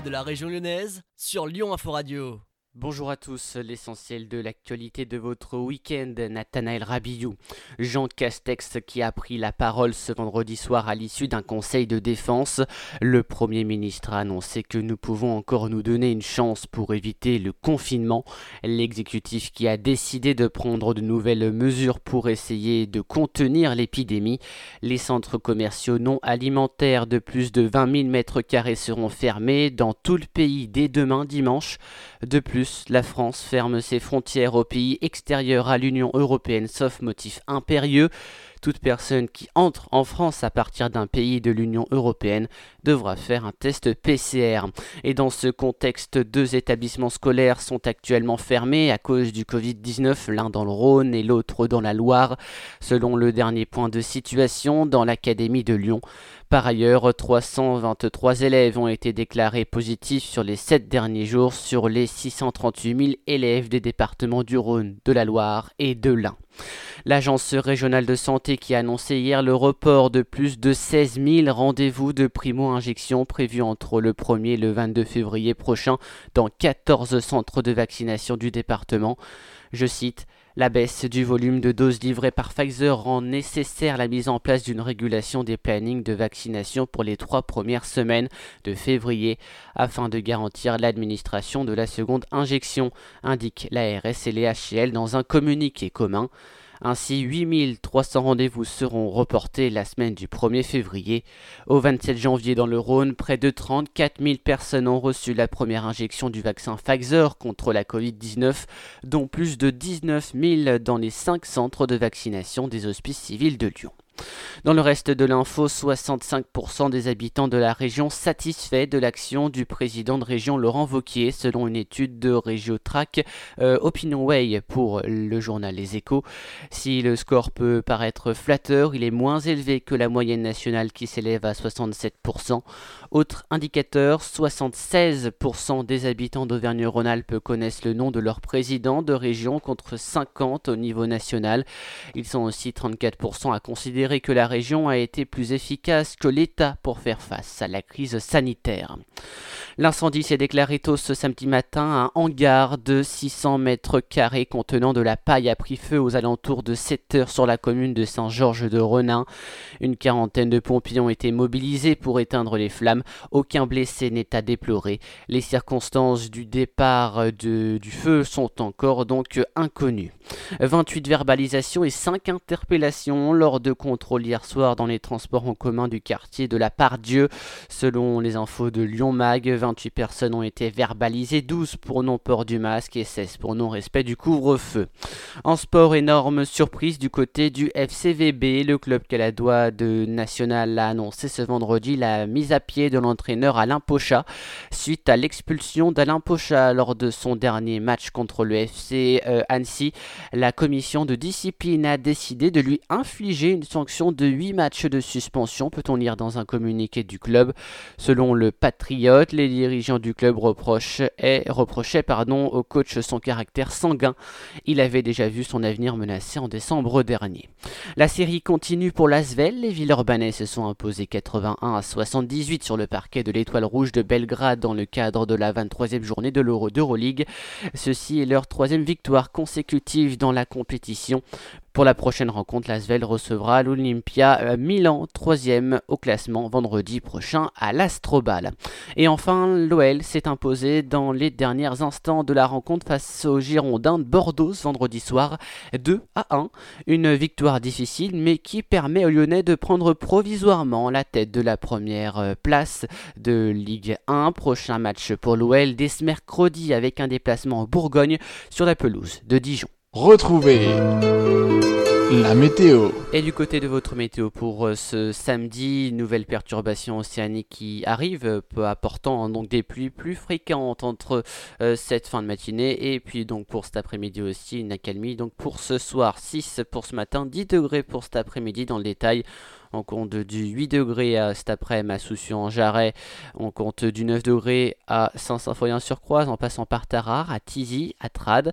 de la région lyonnaise sur Lyon Info Radio. Bonjour à tous, l'essentiel de l'actualité de votre week-end, Nathanaël Rabillou. Jean Castex qui a pris la parole ce vendredi soir à l'issue d'un conseil de défense. Le Premier ministre a annoncé que nous pouvons encore nous donner une chance pour éviter le confinement. L'exécutif qui a décidé de prendre de nouvelles mesures pour essayer de contenir l'épidémie. Les centres commerciaux non alimentaires de plus de 20 000 mètres carrés seront fermés dans tout le pays dès demain dimanche. De plus, la France ferme ses frontières aux pays extérieurs à l'Union européenne sauf motif impérieux. Toute personne qui entre en France à partir d'un pays de l'Union européenne devra faire un test PCR. Et dans ce contexte, deux établissements scolaires sont actuellement fermés à cause du Covid-19, l'un dans le Rhône et l'autre dans la Loire, selon le dernier point de situation dans l'Académie de Lyon. Par ailleurs, 323 élèves ont été déclarés positifs sur les 7 derniers jours sur les 638 000 élèves des départements du Rhône, de la Loire et de l'Ain. L'Agence régionale de santé qui a annoncé hier le report de plus de 16 000 rendez-vous de primo-injection prévus entre le 1er et le 22 février prochain dans 14 centres de vaccination du département. Je cite la baisse du volume de doses livrées par Pfizer rend nécessaire la mise en place d'une régulation des plannings de vaccination pour les trois premières semaines de février afin de garantir l'administration de la seconde injection, indiquent l'ARS et les HL dans un communiqué commun. Ainsi, 8300 rendez-vous seront reportés la semaine du 1er février. Au 27 janvier dans le Rhône, près de 34 000 personnes ont reçu la première injection du vaccin Pfizer contre la Covid-19, dont plus de 19 000 dans les 5 centres de vaccination des hospices civils de Lyon. Dans le reste de l'info, 65% des habitants de la région satisfaits de l'action du président de région Laurent Vauquier, selon une étude de Regiotrack euh, Opinionway pour le journal Les Échos. Si le score peut paraître flatteur, il est moins élevé que la moyenne nationale qui s'élève à 67%. Autre indicateur, 76% des habitants d'Auvergne-Rhône-Alpes connaissent le nom de leur président de région contre 50 au niveau national. Ils sont aussi 34% à considérer que la région a été plus efficace que l'État pour faire face à la crise sanitaire. L'incendie s'est déclaré tôt ce samedi matin. Un hangar de 600 mètres carrés contenant de la paille a pris feu aux alentours de 7 heures sur la commune de Saint-Georges de Renin. Une quarantaine de pompiers ont été mobilisés pour éteindre les flammes. Aucun blessé n'est à déplorer. Les circonstances du départ du feu sont encore donc inconnues. 28 verbalisations et 5 interpellations lors de contrôles hier soir dans les transports en commun du quartier de la Pardieu. Selon les infos de Lyon Mag, 28 personnes ont été verbalisées, 12 pour non-port du masque et 16 pour non-respect du couvre-feu. En sport, énorme surprise du côté du FCVB. Le club caladois de National a annoncé ce vendredi la mise à pied de l'entraîneur Alain Pocha suite à l'expulsion d'Alain Pocha lors de son dernier match contre le FC euh, Annecy. La commission de discipline a décidé de lui infliger une sanction de 8 matchs de suspension, peut-on lire dans un communiqué du club. Selon le Patriote, les dirigeants du club reprochaient, reprochaient pardon, au coach son caractère sanguin. Il avait déjà vu son avenir menacé en décembre dernier. La série continue pour l'Asvel. Les Villeurbanais se sont imposés 81 à 78 sur le parquet de l'Étoile Rouge de Belgrade dans le cadre de la 23e journée de l'Euro d'Euroleague. Ceci est leur troisième victoire consécutive dans la compétition. Pour la prochaine rencontre, l'Asvel recevra l'Olympia euh, Milan, troisième au classement, vendredi prochain à l'Astrobal. Et enfin, l'OL s'est imposé dans les derniers instants de la rencontre face aux Girondins de Bordeaux vendredi soir, 2 à 1. Une victoire difficile, mais qui permet aux Lyonnais de prendre provisoirement la tête de la première euh, place de Ligue 1. Prochain match pour l'OL dès mercredi avec un déplacement en Bourgogne sur la pelouse de Dijon. Retrouvez la météo. Et du côté de votre météo pour euh, ce samedi, nouvelle perturbation océanique qui arrive, euh, peu apportant donc des pluies plus fréquentes entre euh, cette fin de matinée et puis donc pour cet après-midi aussi une accalmie. Donc pour ce soir 6 pour ce matin, 10 degrés pour cet après-midi dans le détail. On compte du 8 degrés à cet Soucy-en-Jarret. On compte du 9 degrés à Saint-Symphorien-sur-Croise en passant par Tarare, à Tizy, à Trade.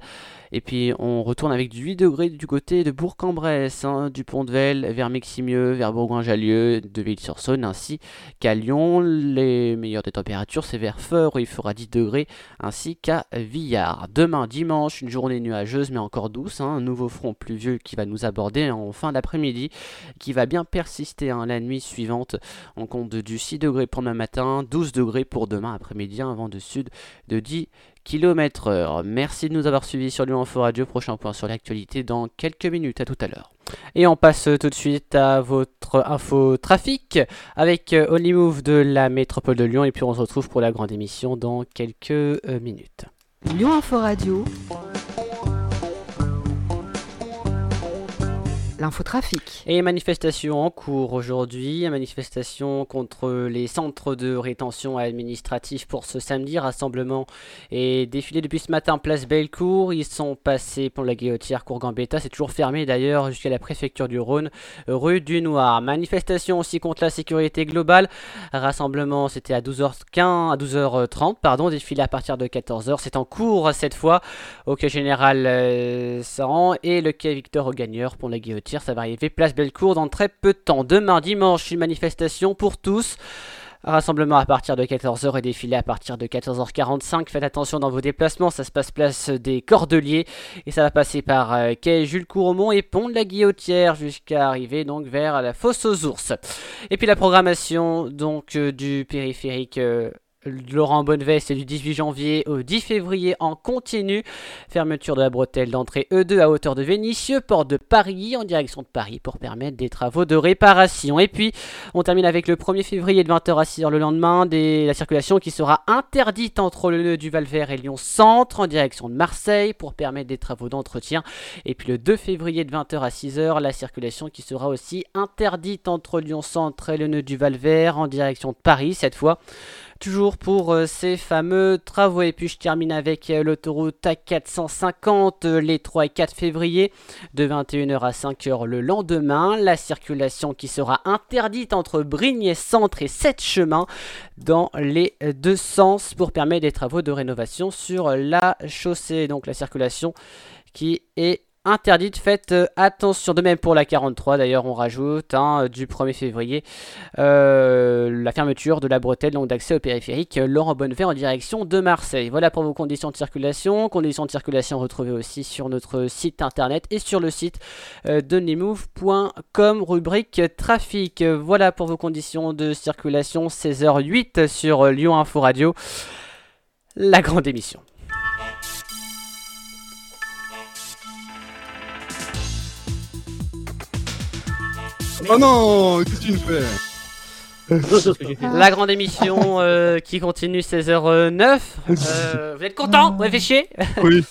Et puis on retourne avec du 8 degrés du côté de Bourg-en-Bresse, hein, du Pont-de-Vel vers Meximieux, vers Bourgoin-Jallieu, de Ville-sur-Saône ainsi qu'à Lyon. Les meilleures des températures, c'est vers Feur où il fera 10 degrés ainsi qu'à Villars. Demain dimanche, une journée nuageuse mais encore douce, hein, un nouveau front pluvieux qui va nous aborder en fin d'après-midi, qui va bien persister hein, la nuit suivante. On compte du 6 degrés pour demain matin, 12 degrés pour demain après-midi, un vent de sud de 10 km heure. Merci de nous avoir suivis sur Lyon Info Radio. Prochain point sur l'actualité dans quelques minutes. À tout à l'heure. Et on passe tout de suite à votre info trafic avec euh, Only Move de la métropole de Lyon. Et puis on se retrouve pour la grande émission dans quelques euh, minutes. Lyon Info Radio. L'infotrafic. Et manifestation en cours aujourd'hui, manifestation contre les centres de rétention administrative pour ce samedi, rassemblement et défilé depuis ce matin place Bellecour, ils sont passés pour la Guillotière, cour Gambetta, c'est toujours fermé d'ailleurs jusqu'à la préfecture du Rhône, rue du Noir. Manifestation aussi contre la sécurité globale, rassemblement c'était à 12h15, à 12h30, pardon, défilé à partir de 14h, c'est en cours cette fois au quai général euh, Saran et le quai Victor Gagneur pour la Guillotière ça va arriver place Bellecour dans très peu de temps. Demain, dimanche, une manifestation pour tous. Rassemblement à partir de 14h et défilé à partir de 14h45. Faites attention dans vos déplacements, ça se passe place des Cordeliers et ça va passer par euh, quai Jules Couromont et pont de la Guillotière jusqu'à arriver donc vers la fosse aux ours. Et puis la programmation donc euh, du périphérique euh, Laurent Bonnevet, c'est du 18 janvier au 10 février en continu. Fermeture de la bretelle d'entrée E2 à hauteur de Vénitieux, porte de Paris en direction de Paris pour permettre des travaux de réparation. Et puis, on termine avec le 1er février de 20h à 6h le lendemain, la circulation qui sera interdite entre le nœud du Valvert et Lyon Centre en direction de Marseille pour permettre des travaux d'entretien. Et puis le 2 février de 20h à 6h, la circulation qui sera aussi interdite entre Lyon Centre et le nœud du Valvert en direction de Paris cette fois toujours pour euh, ces fameux travaux. Et puis je termine avec euh, l'autoroute A450 euh, les 3 et 4 février de 21h à 5h le lendemain. La circulation qui sera interdite entre Brigne Centre et 7 chemins dans les deux sens pour permettre des travaux de rénovation sur la chaussée. Donc la circulation qui est interdite. Faites euh, attention de même pour la 43. D'ailleurs, on rajoute hein, du 1er février euh, la fermeture de la bretelle donc d'accès au périphérique Laurent Bonnevet en direction de Marseille. Voilà pour vos conditions de circulation. Conditions de circulation retrouvées aussi sur notre site internet et sur le site euh, de rubrique trafic. Voilà pour vos conditions de circulation 16h08 sur Lyon Info Radio. La grande émission. Oh non, qu'est-ce que tu fais La grande émission euh, qui continue 16h09. Euh, vous êtes content Vous avez fait chier? Oui.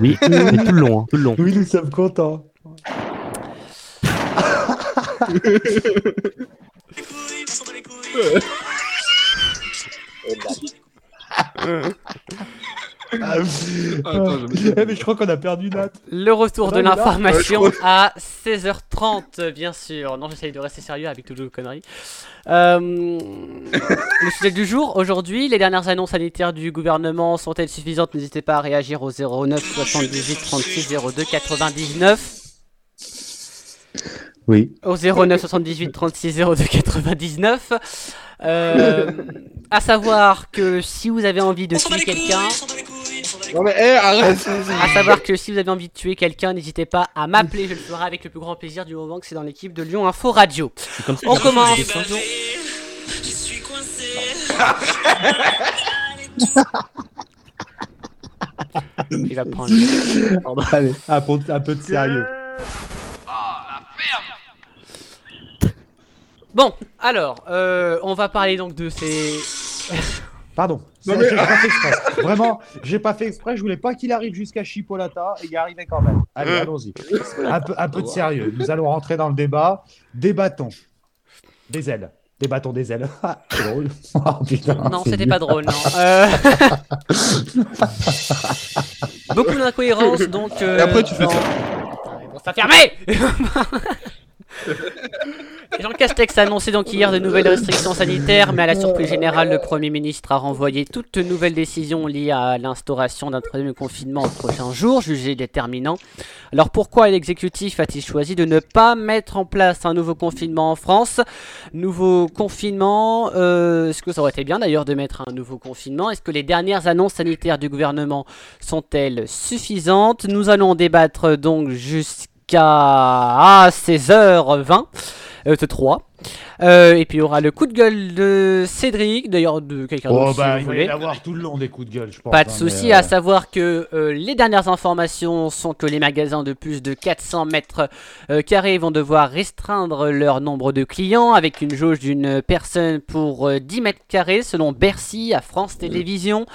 Oui, mais tout le long, hein, tout le long. Oui, nous sommes contents. Ah, Attends, je Eh, mais je crois qu'on a perdu Nat. Le retour de Ouais, là. l'information à 16h30, bien sûr. Non, j'essaye de rester sérieux avec toutes vos conneries. Euh, le sujet du jour, aujourd'hui, les dernières annonces sanitaires du gouvernement sont-elles suffisantes? N'hésitez pas à réagir au 09 78 36 02 99. Oui. Au 09 78 36 02 99. Euh, à savoir que si vous avez envie de tuer quelqu'un, Non mais hé, arrête à savoir que si vous avez envie de tuer quelqu'un, n'hésitez pas à m'appeler, je le ferai avec le plus grand plaisir du moment que c'est dans l'équipe de Lyon Info Radio. C'est comme ça On commence. je fais des donc- Il va prendre. Allez, un peu, un peu de sérieux. Bon, alors, euh, on va parler donc de ces. Pardon. Non, mais- J'ai pas fait exprès. Vraiment, j'ai pas fait exprès. Je voulais pas qu'il arrive jusqu'à Chipolata et il y arrivait quand même. Allez, allons-y. Un peu, un peu de sérieux. Nous allons rentrer dans le débat. Débattons. Des ailes. Débattons des ailes. Ah, c'est drôle. Oh, putain, Non, c'était pas drôle, non. Euh, Beaucoup d'incohérences, donc. euh, Et après, tu fais dans- ça. Bon, ça fermé Jean Castex a annoncé donc hier de nouvelles restrictions sanitaires, mais à la surprise générale, le Premier ministre a renvoyé toute nouvelle décision liée à l'instauration d'un troisième confinement aux prochains jours, jugé déterminant. Alors pourquoi l'exécutif a-t-il choisi de ne pas mettre en place un nouveau confinement en France? Nouveau confinement, euh, est-ce que ça aurait été bien d'ailleurs de mettre un nouveau confinement? Est-ce que les dernières annonces sanitaires du gouvernement sont-elles suffisantes? Nous allons débattre donc jusqu'à 16h20. Euh, 3. Euh, et puis il y aura le coup de gueule de Cédric, d'ailleurs de quelqu'un Oh d'autre si bah, vous il va voulez. y avoir tout le long des coups de gueule, je pense. Pas de hein, souci, à euh, savoir que euh, les dernières informations sont que les magasins de plus de 400 mètres carrés vont devoir restreindre leur nombre de clients avec une jauge d'une personne pour euh, 10 mètres carrés selon Bercy à France Télévisions.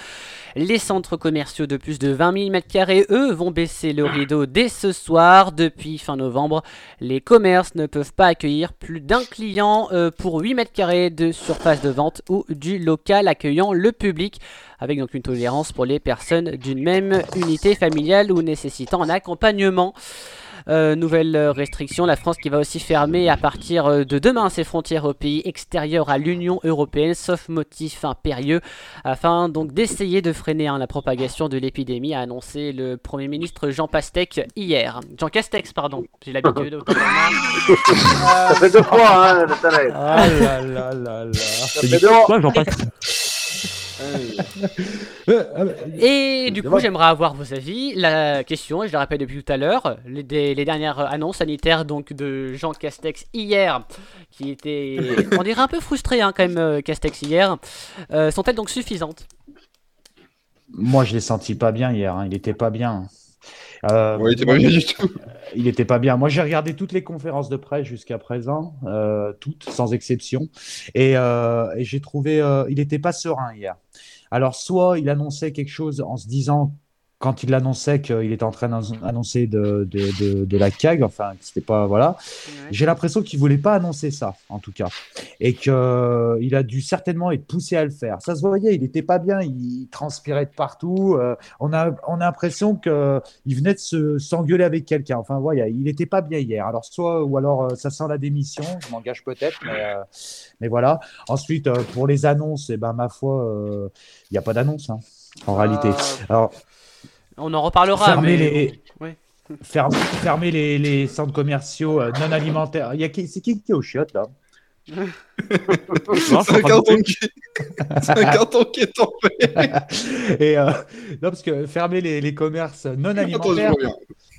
Les centres commerciaux de plus de 20 000 mètres carrés, eux, vont baisser le rideau dès ce soir. Depuis fin novembre, les commerces ne peuvent pas accueillir plus d'un client euh, pour 8 mètres carrés de surface de vente ou du local accueillant le public, avec donc une tolérance pour les personnes d'une même unité familiale ou nécessitant un accompagnement. Euh, nouvelle euh, restriction, la France qui va aussi fermer à partir euh, de demain ses frontières aux pays extérieurs à l'Union Européenne, sauf motif impérieux, afin donc d'essayer de freiner hein, la propagation de l'épidémie, a annoncé le Premier ministre Jean Pastèque hier. Jean Castex, pardon, j'ai l'habitude. Ça fait deux fois, hein. Ah là là là là. Ça C'est fait deux passe Euh, euh, Et du coup, Dommage. j'aimerais avoir vos avis. La question, et je le rappelle depuis tout à l'heure, les, des- les dernières annonces sanitaires donc de Jean Castex hier, qui était, on dirait un peu frustré hein, quand même, euh, Castex hier, euh, sont-elles donc suffisantes? Moi, je l'ai senti pas bien hier. hein, Il était pas bien. Euh, Ouais, il était pas bien du tout. Il était pas bien. Moi, j'ai regardé toutes les conférences de presse jusqu'à présent, euh, toutes, sans exception, et, euh, et j'ai trouvé, euh, il n'était pas serein hier. Alors, soit il annonçait quelque chose en se disant, quand il annonçait qu'il était en train d'annoncer de, de, de, de la CAG, enfin, c'était pas, voilà, j'ai l'impression qu'il voulait pas annoncer ça, en tout cas, et que euh, il a dû certainement être poussé à le faire. Ça se voyait, il n'était pas bien, il transpirait de partout. euh, on a, on a l'impression que il venait de se s'engueuler avec quelqu'un. Enfin, voilà, il n'était pas bien hier. Alors soit ou alors euh, ça sent la démission. Je m'engage peut-être, mais, euh, mais voilà. Ensuite, euh, pour les annonces, eh ben ma foi, euh, il n'y a pas d'annonce hein, en réalité. Alors On en reparlera. fermer mais... les Ouais. fermer, fermer les, les centres commerciaux euh, non alimentaires. Il y a qui, c'est qui qui est au chiottes là C'est un carton qui C'est un carton qui est tombé. Et euh, non parce que fermer les, les commerces non alimentaires.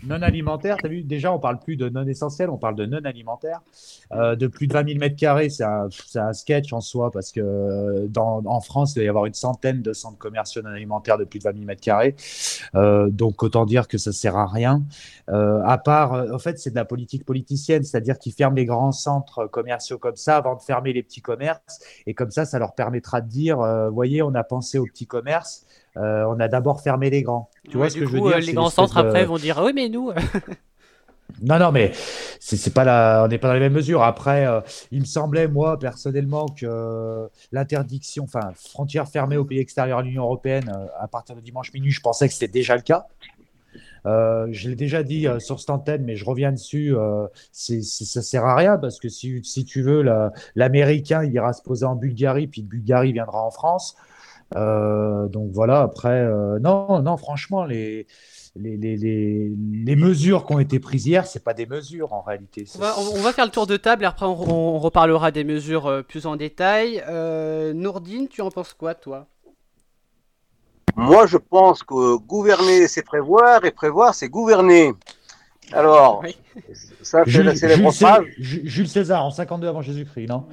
Non alimentaire, tu as vu, déjà on parle plus de non essentiel, on parle de non alimentaire. Euh, de plus de 20 000 mètres carrés, c'est un, sketch en soi parce que en France, il va y avoir une centaine de centres commerciaux non alimentaires de plus de 20 000 mètres carrés. Euh, donc autant dire que ça sert à rien. Euh, à part, en fait, c'est de la politique politicienne, c'est-à-dire qu'ils ferment les grands centres commerciaux comme ça avant de fermer les petits commerces. Et comme ça, ça leur permettra de dire, voyez, on a pensé aux petits commerces, euh, on a d'abord fermé les grands. Tu vois Ouais, ce du que coup, je veux dire euh, les grands centres de- après vont dire ah oui mais nous. non, non, mais c'est pas la, on n'est pas dans les mêmes mesures. Après, euh, il me semblait, moi, personnellement, que euh, l'interdiction, enfin, frontières fermées aux pays extérieurs à l'Union européenne euh, à partir de dimanche minuit, je pensais que c'était déjà le cas. Euh, je l'ai déjà dit euh, sur cette antenne, mais je reviens dessus. Euh, c'est- ça sert à rien parce que si, si tu veux, la- l'Américain, il ira se poser en Bulgarie, puis de Bulgarie viendra en France. Euh, donc voilà, après, euh, non, non, franchement, les, les, les, les, les mesures qui ont été prises hier, c'est pas des mesures en réalité. On va, on- va faire le tour de table et après on, on reparlera des mesures euh, plus en détail. Euh, Nourdine, tu en penses quoi toi? Moi, je pense que gouverner, c'est prévoir, et prévoir, c'est gouverner. Alors, Oui. ça, c'est Jules, la célèbre Jules phrase. César en 52 avant Jésus-Christ, non,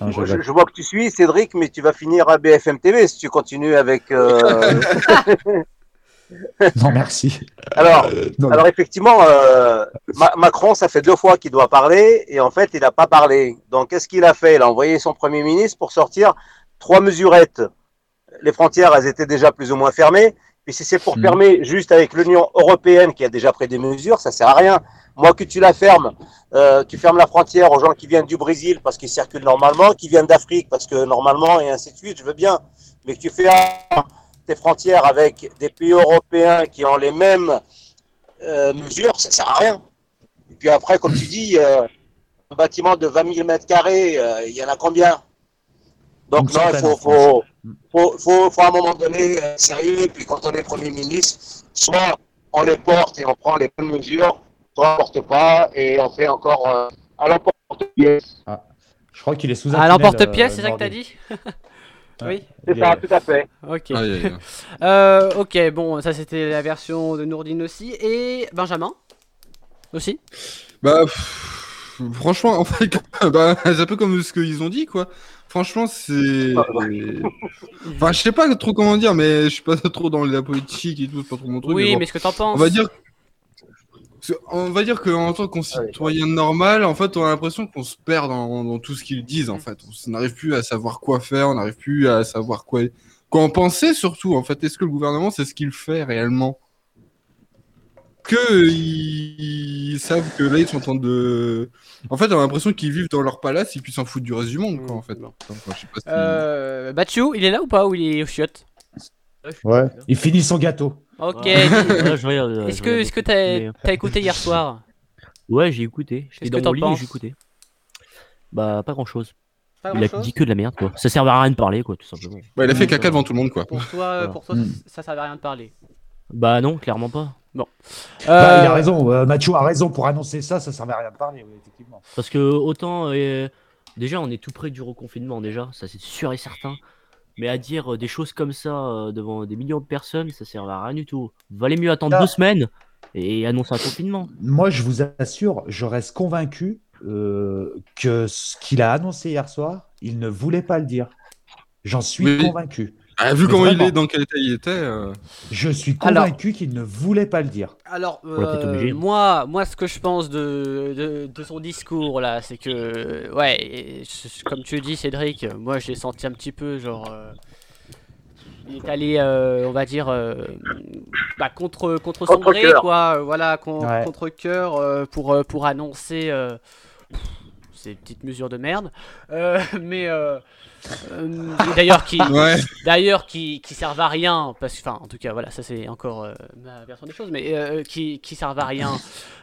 Non, je vois que tu suis, Cédric, mais tu vas finir à BFM TV si tu continues avec. euh, Non, merci. Alors, Non, alors effectivement, euh, Ma- Macron, ça fait deux fois qu'il doit parler, et en fait, il n'a pas parlé. Donc, qu'est-ce qu'il a fait? Il a envoyé son Premier ministre pour sortir trois mesurettes. Les frontières, elles étaient déjà plus ou moins fermées. Puis si c'est pour Mhm. fermer juste avec l'Union européenne qui a déjà pris des mesures, ça sert à rien. Moi, que tu la fermes, euh, tu fermes la frontière aux gens qui viennent du Brésil parce qu'ils circulent normalement, qui viennent d'Afrique parce que normalement, et ainsi de suite, je veux bien. Mais que tu fais tes frontières avec des pays européens qui ont les mêmes euh, mesures, ça sert à rien. Et puis après, comme tu dis, euh, un bâtiment de 20 000 mètres carrés, il y en a combien? Donc non, il faut, faut, faut, faut, faut à un moment donné euh, sérieux. Et puis quand on est Premier ministre, soit on les porte et on prend les bonnes mesures, soit on ne porte pas et on fait encore euh, à l'emporte-pièce. Je crois qu'il est sous un À l'emporte-pièce, euh, c'est ça que t'as Nordi. dit. Oui. C'est Il ça, tout à fait. Ok. Euh, ok, bon, ça c'était la version de Nourdine aussi. Et Benjamin Aussi Bah, pff, franchement, en fait, bah, c'est un peu comme ce qu'ils ont dit, quoi. Franchement, c'est. Enfin, je sais pas trop comment dire, mais je suis pas trop dans la politique et tout, c'est pas trop mon truc. Oui, bon. mais ce que t'en penses On va dire. On va dire qu'en tant que citoyen normal, en fait, on a l'impression qu'on se perd dans, dans tout ce qu'ils disent, en fait. On n'arrive plus à savoir quoi faire, on n'arrive plus à savoir quoi, quoi en penser, surtout. En fait, est-ce que le gouvernement, c'est ce qu'il fait réellement? Que ils... ils savent que là, ils sont en train de. En fait, on a l'impression qu'ils vivent dans leur palace et puis s'en foutent du reste du monde, quoi, en fait. Bon. Enfin, je sais pas si- Euh, Batchou, il est là ou pas Ou il est au chiottes Ouais. Il finit son gâteau. Ok. Est-ce que, est-ce que t'as euh, t'as écouté hier soir Ouais, j'ai écouté. J'étais que dans t'en mon lit j'ai écouté. Bah, pas grand chose. Pas Il a dit que de la merde, quoi. Ça servait à rien de parler, quoi, tout simplement. Ouais, il a fait caca devant tout le monde, quoi. Pour toi, pour toi Mm. ça, ça servait à rien de parler. Bah, non, clairement pas. Bah, il a Euh, raison. euh, Mathieu a raison pour annoncer ça. Ça servait à rien de parler, oui, effectivement. Parce que autant. euh, déjà, on est tout près du reconfinement, déjà, ça c'est sûr et certain. Mais à dire euh, des choses comme ça euh, devant des millions de personnes, ça servait à rien du tout. Valait mieux attendre Ah. deux semaines et annoncer un confinement. Moi, je vous assure, je reste convaincu euh, que ce qu'il a annoncé hier soir, il ne voulait pas le dire. J'en suis Oui. convaincu. Ah, vu comment il est, dans quel état il était. euh, Je suis convaincu qu'il ne voulait pas le dire. Alors, euh, moi, moi, ce que je pense de, de, de son discours là, c'est que, ouais, comme tu dis, Cédric, moi j'ai senti un petit peu genre. euh, il est allé, euh, on va dire, euh, bah, contre, contre son gré, quoi, euh, voilà, con- Ouais. contre cœur, euh, pour, pour annoncer euh, ces petites mesures de merde. Euh, mais euh, euh, d'ailleurs, qui, Ouais. d'ailleurs qui, qui servent à rien parce que enfin en tout cas voilà ça c'est encore euh, ma version des choses mais euh, qui, qui servent à rien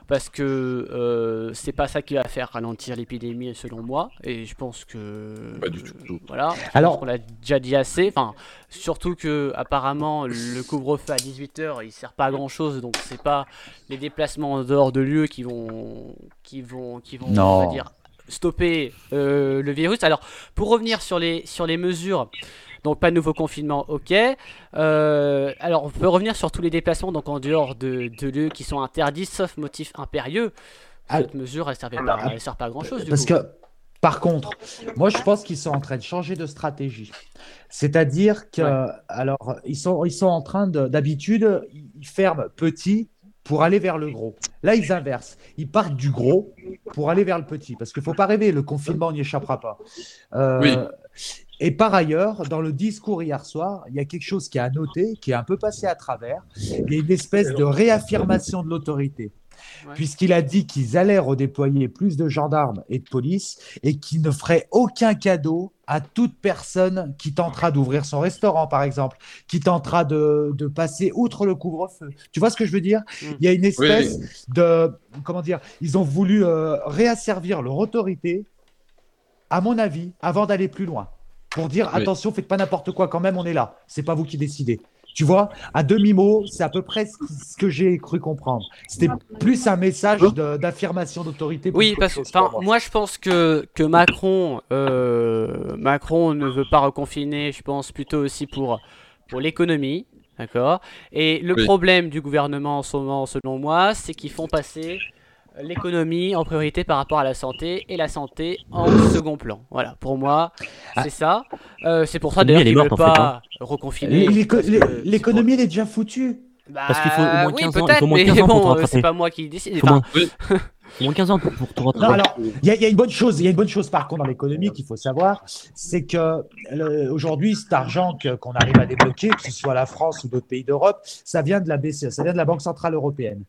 parce que euh, c'est pas ça qui va faire ralentir l'épidémie selon moi et je pense que Pas du tout. euh, voilà je Alors- pense qu'on l'a déjà dit assez enfin surtout que apparemment le couvre-feu à 18h il sert pas à grand chose donc c'est pas les déplacements en dehors de lieu qui vont qui vont qui vont on Non. va dire stopper euh, le virus alors pour revenir sur les, sur les mesures, donc pas de nouveau confinement, ok. Euh, alors on peut revenir sur tous les déplacements donc en dehors de, de lieux qui sont interdits sauf motif impérieux. Ah. Cette mesure elle pas, elle sert pas à grand chose du Parce coup. que, par contre, moi, je pense qu'ils sont en train de changer de stratégie. C'est-à-dire que, Ouais. alors, ils sont, ils sont en train de, d'habitude, ils ferment petit pour aller vers le gros. Là, ils inversent. Ils partent du gros pour aller vers le petit. Parce qu'il ne faut pas rêver, le confinement n'y échappera pas. Euh, Oui. Et par ailleurs, dans le discours hier soir, il y a quelque chose qui est à noter, qui est un peu passé à travers. Il y a une espèce de réaffirmation de l'autorité. Ouais. Puisqu'il a dit qu'ils allaient redéployer plus de gendarmes et de police et qu'ils ne feraient aucun cadeau à toute personne qui tentera d'ouvrir son restaurant, par exemple, qui tentera de, de passer outre le couvre-feu. Tu vois ce que je veux dire? Mm. Il y a une espèce de... Comment dire Ils ont voulu euh, réasservir leur autorité, à mon avis, avant d'aller plus loin. Pour dire, Oui. attention, faites pas n'importe quoi quand même, on est là. C'est pas vous qui décidez. Tu vois, à demi-mot, c'est à peu près ce ce que j'ai cru comprendre. C'était plus un message d'affirmation d'autorité. Oui, parce que moi. moi je pense que, que Macron, euh, Macron ne veut pas reconfiner, je pense plutôt aussi pour, pour l'économie, d'accord? Et le Oui. problème du gouvernement en ce moment, selon moi, c'est qu'ils font passer l'économie en priorité par rapport à la santé et la santé en second plan. Voilà, pour moi, c'est ça. Euh, c'est pour ça d'ailleurs qu'ils morte, veulent en fait, pas reconfiner. L'é- c'est L'économie, elle est déjà foutue. Bah, Parce qu'il faut au moins oui, 15 ans- il peut-être, faut au moins mais 15 ans pour bon, euh, c'est pas moi qui décide. Enfin, au moins 15 ans pour, pour tout Non, rattraper. alors, il y, a- une bonne chose, il y a une bonne chose par contre dans l'économie qu'il faut savoir, c'est que aujourd'hui, cet argent qu'on arrive à débloquer, que ce soit la France ou d'autres pays d'Europe, ça vient de la BCE, ça vient de la Banque Centrale Européenne.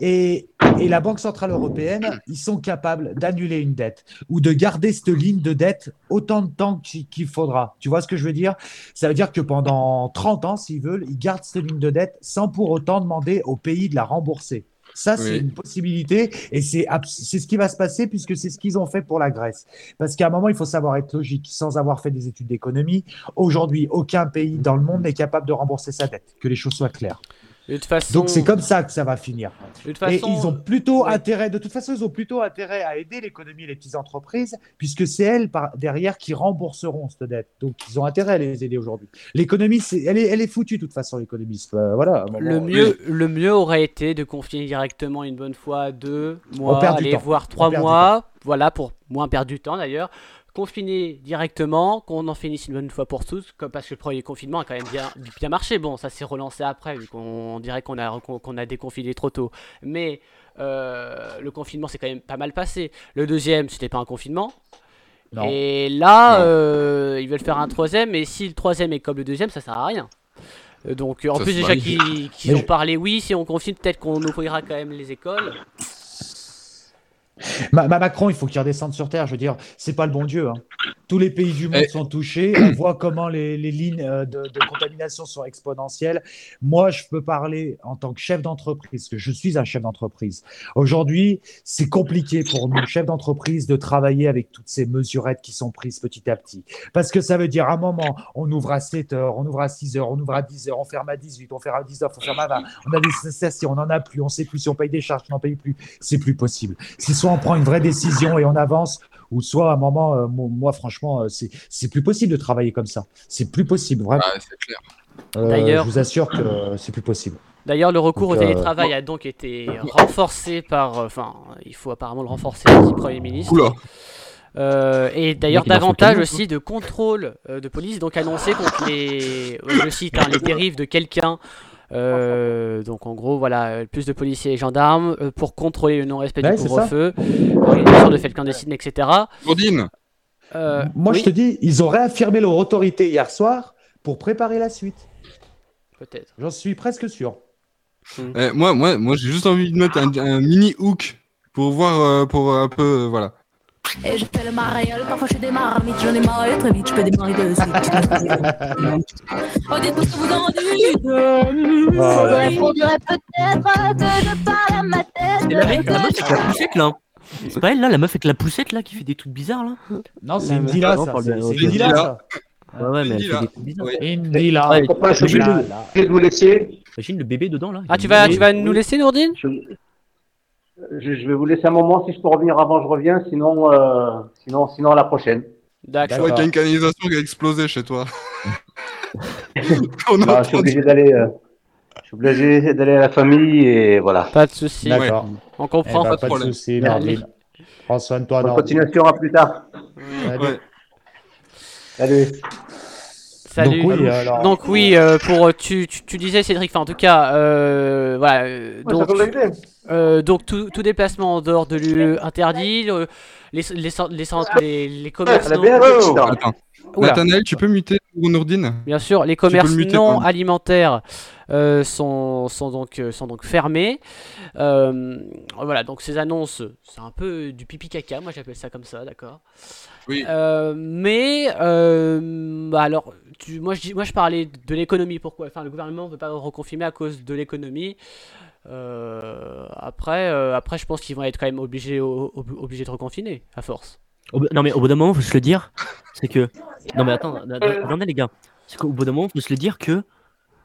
Et, et la Banque Centrale Européenne, ils sont capables d'annuler une dette ou de garder cette ligne de dette autant de temps qu'il faudra. Tu vois ce que je veux dire? Ça veut dire que pendant 30 ans, s'ils veulent, ils gardent cette ligne de dette sans pour autant demander au pays de la rembourser. Ça, c'est Oui. une possibilité et c'est ce qui va se passer puisque c'est ce qu'ils ont fait pour la Grèce. Parce qu'à un moment, il faut savoir être logique. Sans avoir fait des études d'économie, aujourd'hui, aucun pays dans le monde n'est capable de rembourser sa dette. Que les choses soient claires. De toute façon, Donc c'est comme ça que ça va finir. de toute Et façon, ils ont plutôt intérêt, de toute façon, ils ont plutôt intérêt à aider l'économie et les petites entreprises, puisque c'est elles par derrière qui rembourseront cette dette. Donc ils ont intérêt à les aider aujourd'hui. L'économie, elle est, elle est foutue de toute façon, l'économie. Euh, voilà. Le mieux, le mieux aurait été de confier directement une bonne fois deux mois, aller voir trois mois, voilà pour moins perdre du temps d'ailleurs. Confiner directement, qu'on en finisse une bonne fois pour tous, comme- parce que le premier confinement a quand même bien, bien marché. Bon, ça s'est relancé après, vu qu'on dirait qu'on a, qu'on a déconfiné trop tôt. Mais euh, le confinement s'est quand même pas mal passé. Le deuxième, c'était pas un confinement. Non. Et là, euh, ils veulent faire un troisième, et si le troisième est comme le deuxième, ça sert à rien. Euh, Donc, en Ça plus, déjà qu'ils Mais ont parlé, oui, si on confine, peut-être qu'on ouvrira quand même les écoles. Ma- ma- Macron, il faut qu'il redescende sur terre. Je veux dire, c'est pas le bon Dieu. hein. Tous les pays du monde Eh. sont touchés. On voit comment les, les lignes euh, de, de contamination sont exponentielles. Moi, je peux parler en tant que chef d'entreprise, que je suis un chef d'entreprise. Aujourd'hui, c'est compliqué pour nous, chefs d'entreprise, de travailler avec toutes ces mesurettes qui sont prises petit à petit. Parce que ça veut dire, à un moment, on ouvre à 7 heures, on ouvre à 6 heures, on ouvre à 10 heures, on ferme à 18, on ferme à 19, on ferme à 20. On a des nécessités, on n'en a plus, on sait plus si on paye des charges, on n'en paye plus. C'est plus possible. C'est soit on prend une vraie décision et on avance, ou soit à un moment, euh, mo- moi, franchement, euh, c'est c'est plus possible de travailler comme ça. C'est plus possible, vraiment. Ah, c'est clair. Euh, D'ailleurs- je vous assure que euh, c'est plus possible. D'ailleurs, le recours Donc, au euh, télétravail a donc été renforcé par. euh, Enfin, il faut apparemment le renforcer, le Premier ministre. Oula. Euh, et d'ailleurs, davantage aussi de contrôle euh, de police, donc annoncé contre les. euh, je cite, hein, les dérives de quelqu'un. Euh, donc en gros, voilà, euh, plus de policiers et gendarmes euh, pour contrôler le non-respect Ouais, du couvre-feu, l'organisation de fêtes clandestines, etc. Gourdine, Euh, Moi, oui, je te dis, ils ont réaffirmé leur autorité hier soir pour préparer la suite. peut-être. J'en suis presque sûr. eh, moi, moi, moi j'ai juste envie de mettre un, un mini hook pour voir, euh, pour un peu, euh, voilà. Et je fais le mariole, parfois je fais des marmites, j'en ai marre très vite, je peux démarrer de suite. oh, dites-moi ce que vous en dites. Ah, Il faudrait peut-être que je parle à ma tête. C'est la, meuf avec la poussette là. C'est pas elle là, la meuf avec la poussette là qui fait des trucs bizarres là Non, c'est une dila, ça. C'est une dila, ça. Ouais, ouais, mais elle fait des trucs bizarres. Je vous laisser. Imagine le bébé dedans là. Ah, tu vas, nous laisser, Nourdine? Je, je- je vais vous laisser un moment. Si je peux revenir avant, je reviens. Sinon, euh, sinon, sinon à la prochaine. Je D'accord. crois qu'il y a une canalisation qui a explosé chez toi. On a je suis obligé d'aller. euh, je suis obligé d'aller à la famille et voilà. Pas de souci. D'accord. On Eh comprend. ben, pas de pas de problème. souci, Merci. Nordine. Prends soin de toi, Bonne continuation. À plus tard. Salut. Ouais. Salut. Salut. Donc oui, alors- Donc oui, euh, pour euh, tu, tu, tu disais Cédric, enfin en tout cas, euh, voilà. euh, donc, euh, donc tout, tout déplacement en dehors de l'UE interdit. le- les, les, les, les, les commerces non. Attends. Nathanaël, tu peux muter Nourdine bien sûr, les commerces muter, non pardon. alimentaires euh, sont, sont donc sont donc fermés. Euh, voilà, donc ces annonces, c'est un peu du pipi caca, moi j'appelle ça comme ça, d'accord? Oui. Euh, mais euh, bah alors, tu, moi, je, dis- moi je parlais de l'économie. Pourquoi? Enfin, le gouvernement ne veut pas reconfirmer à cause de l'économie. Euh, après, euh, après, je pense qu'ils vont être quand même obligés, ob- obligés de reconfiner à force. Non mais au bout d'un moment, faut se le dire, c'est que. Non mais attends, attendez les gars, c'est qu'au bout d'un moment, faut se le dire que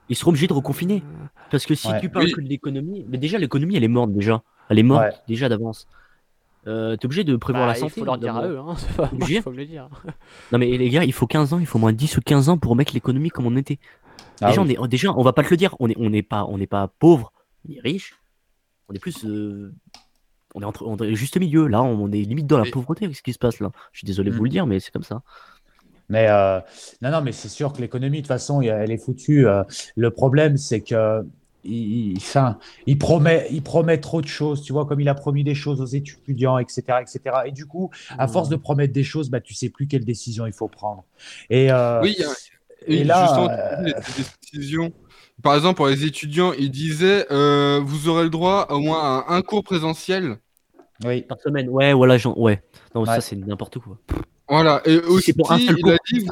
ils seront obligés de reconfiner. Parce que si Ouais. tu parles Oui. que de l'économie, mais déjà l'économie elle est morte déjà, elle est morte Ouais. déjà d'avance. Euh, T'es obligé de prévoir Bah, la santé. il faut leur dire à eux, hein, pas moi faut me le dire. Non mais les gars, il faut 15 ans, il faut au moins 10 ou 15 ans pour mettre l'économie comme on était. Ah déjà, oui. on est, déjà, on va pas te le dire, on est, on n'est pas, on n'est pas pauvre, on est riche, on est plus, euh, on est entre, on est juste milieu. Là, on est limite dans la Mais- pauvreté avec ce qui se passe là. Je suis désolé de vous le dire, mais c'est comme ça. Mais euh, non, non, mais c'est sûr que l'économie, de toute façon, elle est foutue. Euh, le problème, c'est que il, il- enfin, il promet, il promet trop de choses. Tu vois, comme il a promis des choses aux étudiants, etc., etc. Et du coup, à force de promettre des choses, bah, tu sais plus quelle décision il faut prendre. Et euh, Oui, il y a- et oui, là, justement, euh, les décisions. Par exemple, pour les étudiants, ils disaient euh, vous aurez le droit au moins à un cours présentiel. oui, Par semaine, ouais, voilà, genre, ouais. Non, Ouais. ça c'est n'importe quoi. Voilà. Et Si aussi, pour un seul il cours, a dit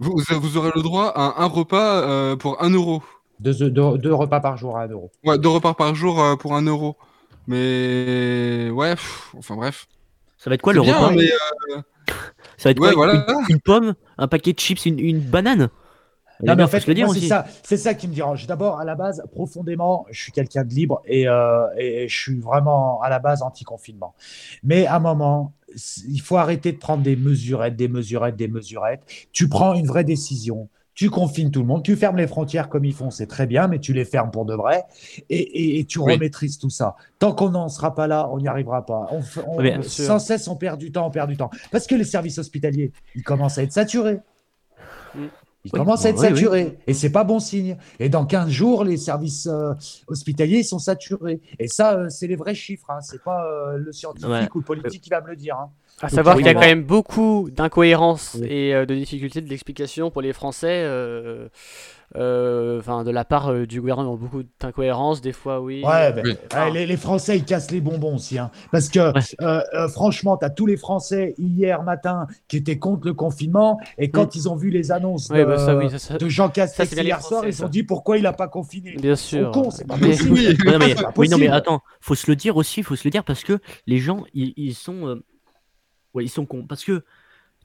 vous, vous, vous aurez le droit à un repas euh, pour un euro. Deux, deux- deux repas par jour à 1 euro. Ouais, deux repas par jour euh, pour un euro. Mais ouais, pff, enfin bref. Ça va être quoi le bien, repas mais, euh, Ça va être ouais, quoi une- voilà. une, une pomme, un paquet de chips, une, une banane? Non, mais en fait, c'est ça, c'est ça qui me dérange. D'abord, à la base, profondément, je suis quelqu'un de libre et, euh, et je suis vraiment à la base anti-confinement. Mais à un moment, il faut arrêter de prendre des mesurettes, des mesurettes, des mesurettes. Tu prends une vraie décision. Tu confines tout le monde, tu fermes les frontières comme ils font, c'est très bien, mais tu les fermes pour de vrai et, et- et tu Oui. remaîtrises tout ça. Tant qu'on n'en sera pas là, on n'y arrivera pas. On, on- sans cesse, on perd du temps, on perd du temps. Parce que les services hospitaliers, ils commencent à être saturés. Mm. Ils Oui, commencent à être oui, oui. saturés. Et c'est pas bon signe. Et dans 15 jours, les services euh, hospitaliers sont saturés. Et ça, euh, c'est les vrais chiffres. Hein. C'est pas euh, le scientifique Ouais. ou le politique qui va me le dire. hein. À Donc, savoir qu'il y a quand même beaucoup d'incohérences Oui. et euh, de difficultés de l'explication pour les Français. euh, euh, Enfin, de la part euh, du gouvernement, beaucoup d'incohérences. Des fois, oui. Ouais, ben, Oui. ouais, les, les Français, ils cassent les bonbons aussi. hein. Parce que, Ouais. euh, euh, franchement, tu as tous les Français hier matin qui étaient contre le confinement. Et quand ils ont vu les annonces de, bah, ça, oui, ça, ça- de Jean Castex hier soir, ils se sont dit pourquoi il n'a pas confiné. Bien sûr. cons, c'est pas Mais- possible. Non, mais, pas oui, non, mais possible. attends, faut se le dire aussi, faut se le dire parce que les gens, ils, ils sont, euh, ouais, ils sont cons. Parce que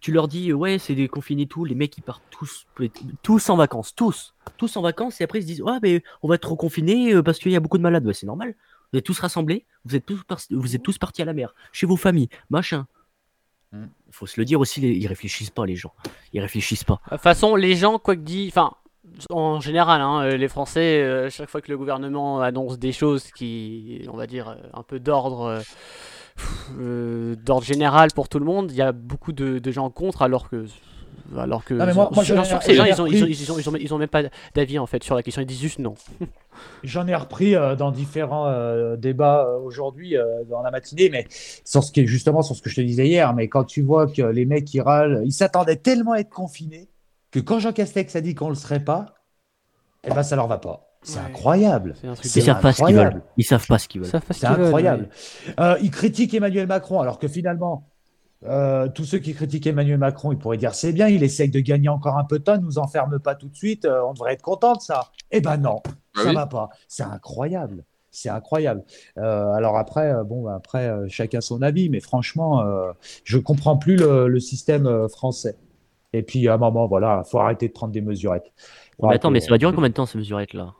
tu leur dis, euh, ouais, c'est déconfiné tout, les mecs ils partent tous, tous en vacances, tous, tous en vacances, et après ils se disent, ouais, mais on va être reconfinés euh, parce qu'il y a beaucoup de malades. Ouais, c'est normal. Vous êtes tous rassemblés, vous êtes tous, par- vous êtes tous partis à la mer, chez vos familles, machin. Mm. Faut se le dire aussi, les- ils réfléchissent pas, les gens. Ils réfléchissent pas. De toute façon, les gens, quoi que dit, enfin, en général, hein, euh, les Français, euh, chaque fois que le gouvernement annonce des choses qui, on va dire, un peu d'ordre, euh, euh, d'ordre général pour tout le monde, il y a beaucoup de, de gens contre, alors que, alors que, ils ont, même pas d'avis en fait sur la question, ils disent juste non. J'en ai repris euh, dans différents euh, débats euh, aujourd'hui dans la matinée, mais sur ce qui est justement sur ce que je te disais hier. Mais quand tu vois que les mecs ils râlent, ils s'attendaient tellement à être confinés que quand Jean Castex a dit qu'on le serait pas, eh ben ça leur va pas. C'est Ouais. incroyable. C'est Ils savent pas ce qu'ils veulent. Ils savent pas ce qu'ils veulent. C'est veulent, incroyable. Euh, ils critiquent Emmanuel Macron, alors que finalement, euh, tous ceux qui critiquent Emmanuel Macron, ils pourraient dire c'est bien, il essaye de gagner encore un peu de temps, ne nous enferme pas tout de suite, euh, on devrait être content de ça. Eh ben non, Bah ça oui. va pas. C'est incroyable. C'est incroyable. Euh, alors après, euh, bon, bah, après, euh, chacun son avis, mais franchement, euh, je comprends plus le, le système euh, français. Et puis à un moment, voilà, faut arrêter de prendre des mesurettes. Mais attends, mais ça va durer combien de temps ces mesurettes là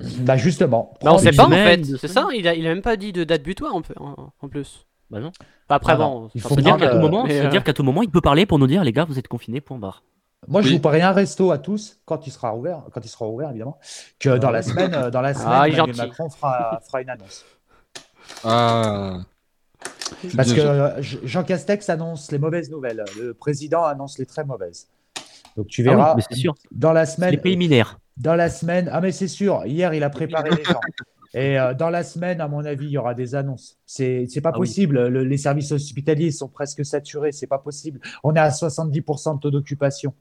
Bah justement. Bah, on sait pas en semaine, fait, c'est ça, il a, il a même pas dit de date butoir en, en, en plus. Bah non. Après, Ah bon, non, il ça faut dit, qu'à tout moment, euh, qu'à tout moment, il peut parler pour nous dire, les gars, vous êtes confinés, point barre. Moi, je Oui. vous parie un resto à tous quand il sera ouvert, quand il sera ouvert évidemment, que dans la semaine, euh, dans la semaine, Ah, Emmanuel gentil. Macron fera, fera une annonce. Ah. Parce que euh, Jean Castex annonce les mauvaises nouvelles, le président annonce les très mauvaises. Donc tu Ah oui, verras mais c'est sûr. dans la semaine, les préliminaires. Dans la semaine, ah mais c'est sûr, hier il a préparé les gens. Et euh, dans la semaine, à mon avis, il y aura des annonces. C'est c'est pas Ah oui. possible. Le- les services hospitaliers sont presque saturés. C'est pas possible. On est à 70% de taux d'occupation.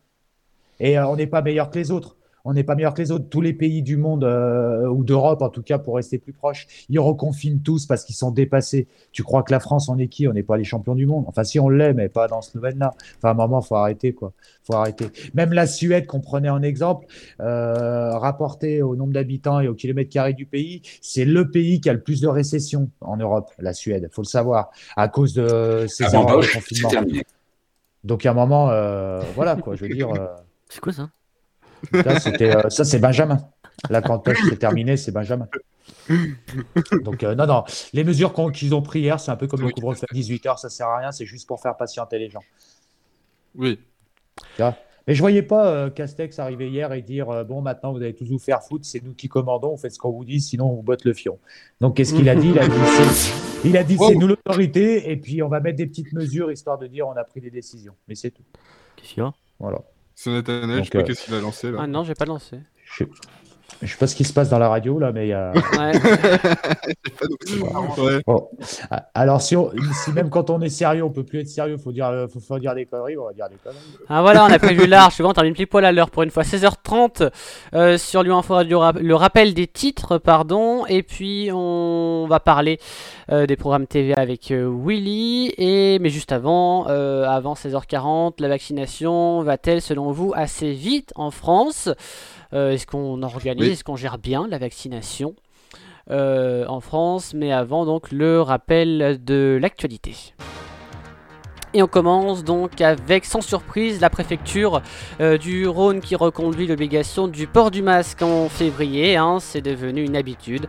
Et euh, on n'est pas meilleur que les autres. On n'est pas meilleur que les autres. Tous les pays du monde, euh, ou d'Europe en tout cas, pour rester plus proches, ils reconfinent tous parce qu'ils sont dépassés. Tu crois que la France, on est qui? On n'est pas les champions du monde. Enfin, si on l'est, mais pas dans ce domaine-là. Enfin, à un moment, faut arrêter, quoi. faut arrêter. Même la Suède, qu'on prenait en exemple, euh, rapporté au nombre d'habitants et au kilomètre carré du pays, c'est le pays qui a le plus de récession en Europe, la Suède. faut le savoir, à cause de ces Avant erreurs de c'est confinement. Donc, à un moment, euh, voilà, quoi, je veux dire. euh, C'est quoi ça? Là, c'était, euh, ça, c'est Benjamin. Là, quand s'est terminé, c'est Benjamin. Donc, euh, non, non. Les mesures qu'on- qu'ils ont prises hier, c'est un peu comme le couvre-feu à 18h, ça sert à rien, c'est juste pour faire patienter les gens. Oui. Mais je voyais pas euh, Castex arriver hier et dire euh, Bon, maintenant, vous allez tous vous faire foutre, c'est nous qui commandons, on fait ce qu'on vous dit, sinon on vous botte le fion. Donc, qu'est-ce qu'il a dit? Il a dit C'est, il a dit, c'est nous l'autorité, et puis on va mettre des petites mesures histoire de dire on a pris des décisions. Mais c'est tout. Qu'est-ce qu'il y a? Voilà. C'est Nathanaël, je sais pas euh, qu'est-ce qu'il a lancé là. Ah non, j'ai pas lancé. Je je sais pas ce qui se passe dans la radio, là, mais il y a. Ouais. Bon. Alors, si, on- si même quand on est sérieux, on peut plus être sérieux, faut dire, euh, faut, faut dire des conneries, on va dire des conneries. Ah voilà, on a prévu large, souvent on termine pile poil à l'heure pour une fois. 16h30 euh, sur Lyon Info Radio, le rappel des titres, pardon. Et puis on va parler euh, des programmes TV avec euh, Willy. Et, mais juste avant, euh, avant 16h40, la vaccination va-t-elle selon vous assez vite en France? Euh, Est-ce qu'on organise Oui. Est-ce qu'on gère bien la vaccination euh, en France Mais avant, donc, le rappel de l'actualité. Et on commence donc avec, sans surprise, la préfecture euh, du Rhône qui reconduit l'obligation du port du masque en février. hein, c'est devenu une habitude.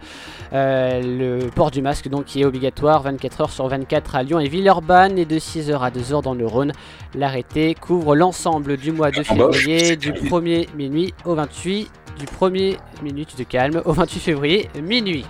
Euh, le port du masque donc qui est obligatoire 24 heures sur 24 à Lyon et Villeurbanne et de 6h à 2h dans le Rhône. L'arrêté couvre l'ensemble du mois de Ah bah, février du c'est 1er minuit au 28 du 1er minute de calme au 28 février minuit.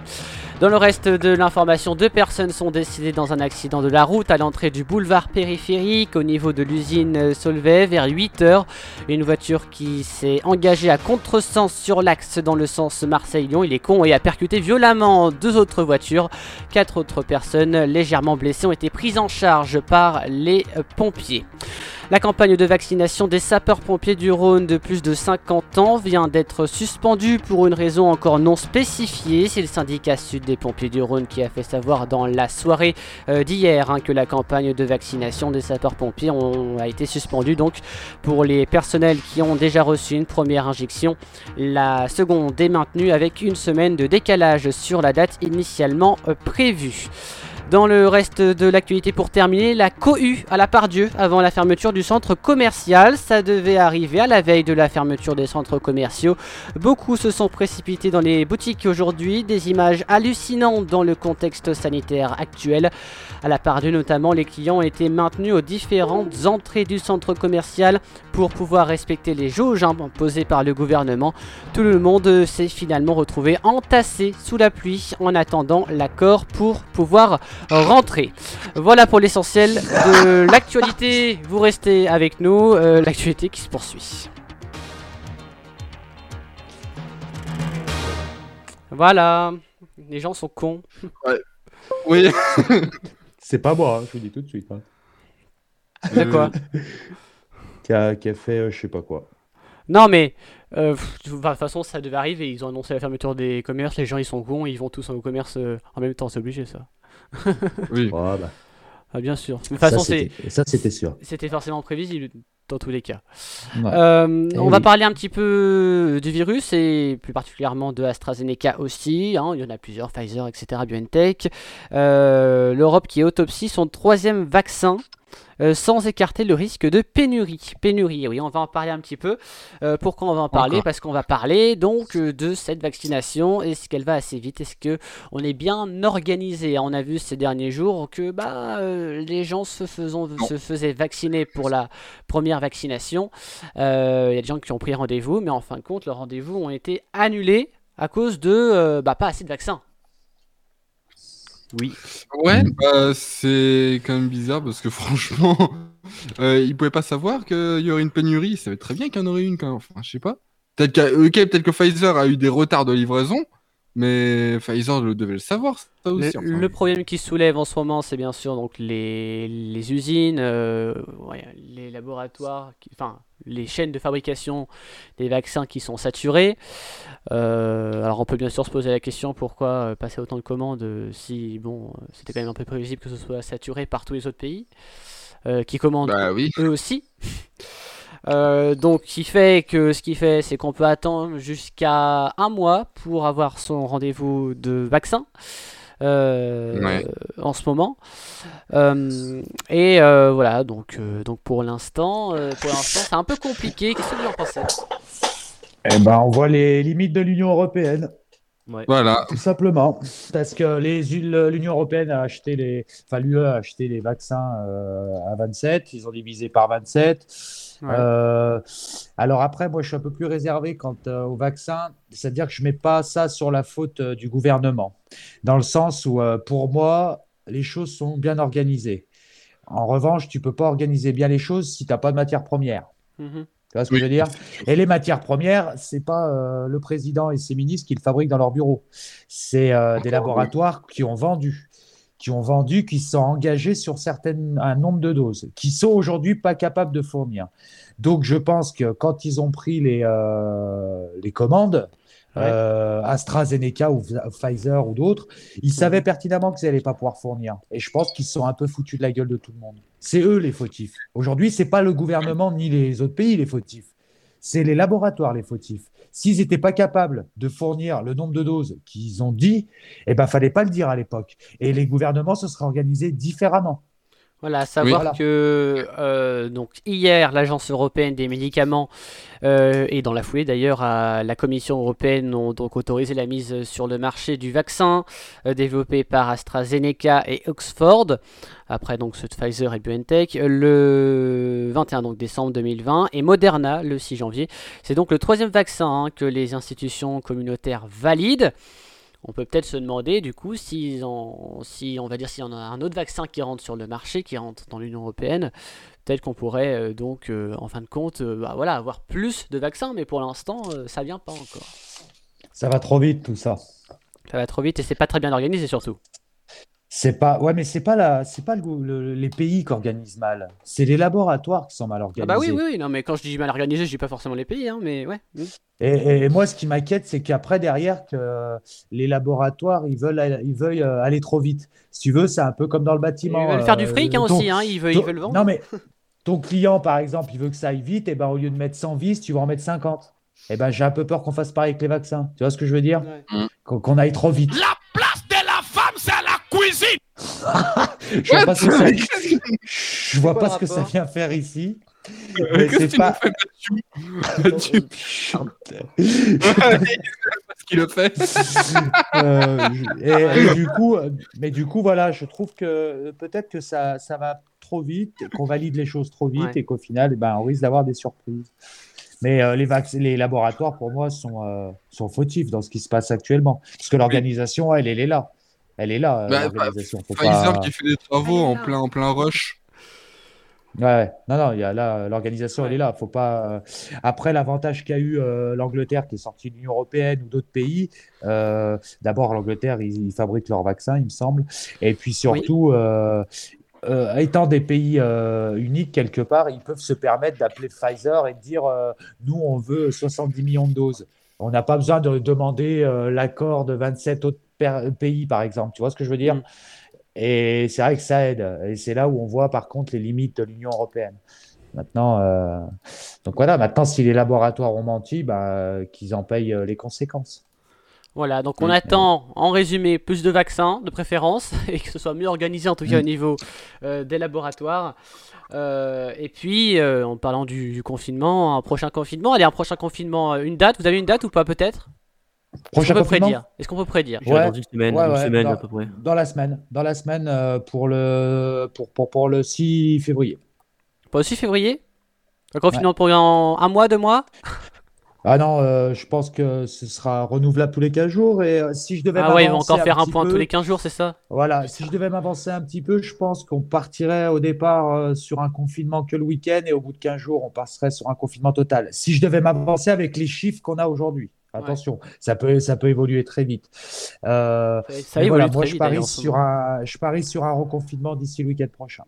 Dans le reste de l'information, deux personnes sont décédées dans un accident de la route à l'entrée du boulevard périphérique au niveau de l'usine Solvay vers 8 heures. Une voiture qui s'est engagée à contresens sur l'axe dans le sens Marseille-Lyon. Il est con et a percuté violemment deux autres voitures. Quatre autres personnes légèrement blessées ont été prises en charge par les euh, pompiers. La campagne de vaccination des sapeurs-pompiers du Rhône de plus de 50 ans vient d'être suspendue pour une raison encore non spécifiée. C'est le syndicat sud des pompiers du Rhône qui a fait savoir dans la soirée euh, d'hier hein, que la campagne de vaccination des sapeurs-pompiers a été suspendue. Donc pour les personnels qui ont déjà reçu une première injection, la seconde est maintenue avec une semaine de décalage sur la date initialement euh, prévue. Dans le reste de l'actualité pour terminer, la cohue à la Pardieu avant la fermeture du centre commercial. Ça devait arriver à la veille de la fermeture des centres commerciaux. Beaucoup se sont précipités dans les boutiques aujourd'hui. Des images hallucinantes dans le contexte sanitaire actuel. À la Pardieu notamment, les clients ont été maintenus aux différentes entrées du centre commercial pour pouvoir respecter les jauges hein, posées par le gouvernement. Tout le monde s'est finalement retrouvé entassé sous la pluie en attendant l'accord pour pouvoir rentrer. Voilà pour l'essentiel de l'actualité. Vous restez avec nous, euh, l'actualité qui se poursuit. Voilà, les gens sont cons. Oui. C'est pas moi, hein, je vous dis tout de suite. hein. De quoi Qui a, qui a fait euh, je sais pas quoi. Non mais, euh, de toute façon ça devait arriver, ils ont annoncé la fermeture des commerces, les gens ils sont cons, ils vont tous au commerce euh, en même temps, c'est obligé ça. Oui. Ah, bah, Ah, bien sûr. De toute ça, façon c'est... ça, c'était sûr. C'était forcément prévisible dans tous les cas. Ouais. Euh, on va parler un petit peu du virus et plus particulièrement de AstraZeneca aussi. hein. Il y en a plusieurs, Pfizer, etc., BioNTech. Euh, L'Europe qui autopsie son troisième vaccin. Euh, sans écarter le risque de pénurie. Pénurie, oui, on va en parler un petit peu. Euh, pourquoi on va en parler? Encore. Parce qu'on va parler donc euh, de cette vaccination. Est-ce qu'elle va assez vite? Est-ce que on est bien organisé? On a vu ces derniers jours que bah, euh, les gens se, faisons- se faisaient vacciner pour la première vaccination. Il y a des gens qui ont pris rendez-vous, mais en fin de compte, leurs rendez-vous ont été annulés à cause de bah, pas assez de vaccins. Oui. Ouais, bah, c'est quand même bizarre parce que franchement, euh, ils pouvaient pas savoir qu'il y aurait une pénurie. Ils savaient très bien qu'il y en aurait une quand même. Enfin, je sais pas. Peut-être peut-être que Pfizer a eu des retards de livraison, mais Pfizer le- devait le savoir, ça Le, aussi. enfin. le problème qui soulève en ce moment, c'est bien sûr donc les, les usines, euh, ouais, les laboratoires, qui- enfin les chaînes de fabrication des vaccins qui sont saturées. Euh, alors on peut bien sûr se poser la question pourquoi euh, passer autant de commandes si bon c'était quand même un peu prévisible que ce soit saturé par tous les autres pays euh, qui commandent Bah oui. eux aussi. Euh, donc, qui fait que ce qui fait, c'est qu'on peut attendre jusqu'à un mois pour avoir son rendez-vous de vaccin. euh, Ouais. en ce moment Euh, et euh, voilà donc euh, donc pour l'instant euh, pour l'instant c'est un peu compliqué qu'est-ce que vous en pensez? Eh ben, on voit les limites de l'Union européenne. Voilà. Tout simplement. Parce que les- l'Union européenne a acheté les. Enfin, l'UE a acheté les vaccins euh, à 27. Ils ont divisé par 27. Ouais. Euh, alors après, moi, je suis un peu plus réservé quant euh, aux vaccins. C'est-à-dire que je ne mets pas ça sur la faute euh, du gouvernement. Dans le sens où, euh, pour moi, les choses sont bien organisées. En revanche, tu peux pas organiser bien les choses si tu n'as pas de matière première. Mhm. Tu vois ce que Oui. je veux dire? Et les matières premières, c'est pas euh, le président et ses ministres qui le fabriquent dans leur bureau. C'est euh, des laboratoires qui ont vendu, qui ont vendu, qui sont engagés sur certaines, un nombre de doses, qui sont aujourd'hui pas capables de fournir. Donc, je pense que quand ils ont pris les, euh, les commandes, Ouais. euh, AstraZeneca ou Pfizer ou d'autres, ils savaient pertinemment qu'ils n'allaient pas pouvoir fournir. Et je pense qu'ils sont un peu foutus de la gueule de tout le monde. C'est eux les fautifs. Aujourd'hui, c'est pas le gouvernement ni les autres pays les fautifs. C'est les laboratoires les fautifs. S'ils n'étaient pas capables de fournir le nombre de doses qu'ils ont dit, eh ben, fallait pas le dire à l'époque. Et les gouvernements se seraient organisés différemment. Voilà, à savoir que euh, donc hier, l'Agence européenne des médicaments euh, et dans la foulée d'ailleurs, la Commission européenne ont donc autorisé la mise sur le marché du vaccin euh, développé par AstraZeneca et Oxford, après donc ceux de Pfizer et BioNTech, le 21 donc, décembre 2020 et Moderna le 6 janvier. C'est donc le troisième vaccin hein, que les institutions communautaires valident. On peut peut-être se demander du coup si, si on va dire s'il y en a un autre vaccin qui rentre sur le marché, qui rentre dans l'Union européenne, peut-être qu'on pourrait euh, donc euh, en fin de compte euh, bah, voilà, avoir plus de vaccins, mais pour l'instant ça vient pas encore. Ça va trop vite tout ça. Ça va trop vite et c'est pas très bien organisé surtout. C'est pas, ouais, mais c'est pas la, c'est pas le- le- les pays qui organisent mal. C'est les laboratoires qui sont mal Ah organisés. bah oui, oui, oui, non mais quand je dis mal organisé, je dis pas forcément les pays, hein, mais ouais. Et, et moi, ce qui m'inquiète, c'est qu'après, derrière, que les laboratoires, ils veulent, aller- ils veulent euh, aller trop vite. Si tu veux, c'est un peu comme dans le bâtiment. Ils veulent faire du euh, fric hein, ton- aussi, hein, ils veulent, ton- ils veulent vendre. Non, mais ton client, par exemple, il veut que ça aille vite, et ben au lieu de mettre 100 vis, tu vas en mettre 50. Et ben j'ai un peu peur qu'on fasse pareil avec les vaccins. Tu vois ce que je veux dire? Qu'on qu'on aille trop vite. La Je vois pas ce que ça, je vois pas ce que ça vient faire ici. Euh, Mais c'est pas. Mathieu Parce qu'il le fait? Euh, et, et du coup, mais du coup, voilà, je trouve que peut-être que ça, ça va trop vite, qu'on valide les choses trop vite Ouais. et qu'au final, eh ben, on risque d'avoir des surprises. Mais euh, les, les laboratoires, pour moi, sont, euh, sont fautifs dans ce qui se passe actuellement. Parce que l'organisation, elle, elle est là. Elle est là, euh, Bah, l'organisation. Faut Pfizer pas- qui fait des travaux en plein, en plein rush. Ouais, ouais. non, non, il y a là, l'organisation, elle est là. Faut pas. euh, Après, l'avantage qu'a eu euh, l'Angleterre, qui est sortie de l'Union européenne ou d'autres pays, euh, d'abord, l'Angleterre, ils, ils fabriquent leurs vaccins, il me semble. Et puis surtout, euh, euh, étant des pays euh, uniques quelque part, ils peuvent se permettre d'appeler Pfizer et de dire euh, nous, on veut 70 millions de doses. On n'a pas besoin de demander euh, l'accord de 27 autres pays, par exemple. Tu vois ce que je veux dire? Mm. Et c'est vrai que ça aide. Et c'est là où on voit par contre les limites de l'Union européenne. Maintenant, euh, donc voilà, maintenant si les laboratoires ont menti, bah, qu'ils en payent euh, les conséquences. Voilà, donc on Mm. attend en résumé plus de vaccins de préférence et que ce soit mieux organisé en tout cas Mm. au niveau euh, des laboratoires. Euh, et puis euh, en parlant du, du confinement, un prochain confinement, allez un prochain confinement, une date, vous avez une date ou pas peut-être? Est-ce Prochain qu'on peut confinement prédire? Est-ce qu'on peut prédire? Dans une semaine, ouais, une ouais, semaine dans, à peu près. dans la semaine, dans la semaine euh, pour le pour, pour, pour le 6 février. Pas aussi février? Un confinement pour un, un mois, deux mois? Ah non, euh, je pense que ce sera renouvelable tous les 15 jours et euh, si je devais Ah ouais, ils vont encore faire un point peu- tous les 15 jours, c'est ça? Voilà, si je devais m'avancer un petit peu, je pense qu'on partirait au départ euh, sur un confinement que le week-end et au bout de 15 jours, on passerait sur un confinement total. Si je devais m'avancer avec les chiffres qu'on a aujourd'hui, attention, ça peut, ça peut évoluer très vite. Euh, Ça- ça mais évolue voilà, moi, très je vite, parie sur un, je parie sur un reconfinement d'ici le week-end prochain.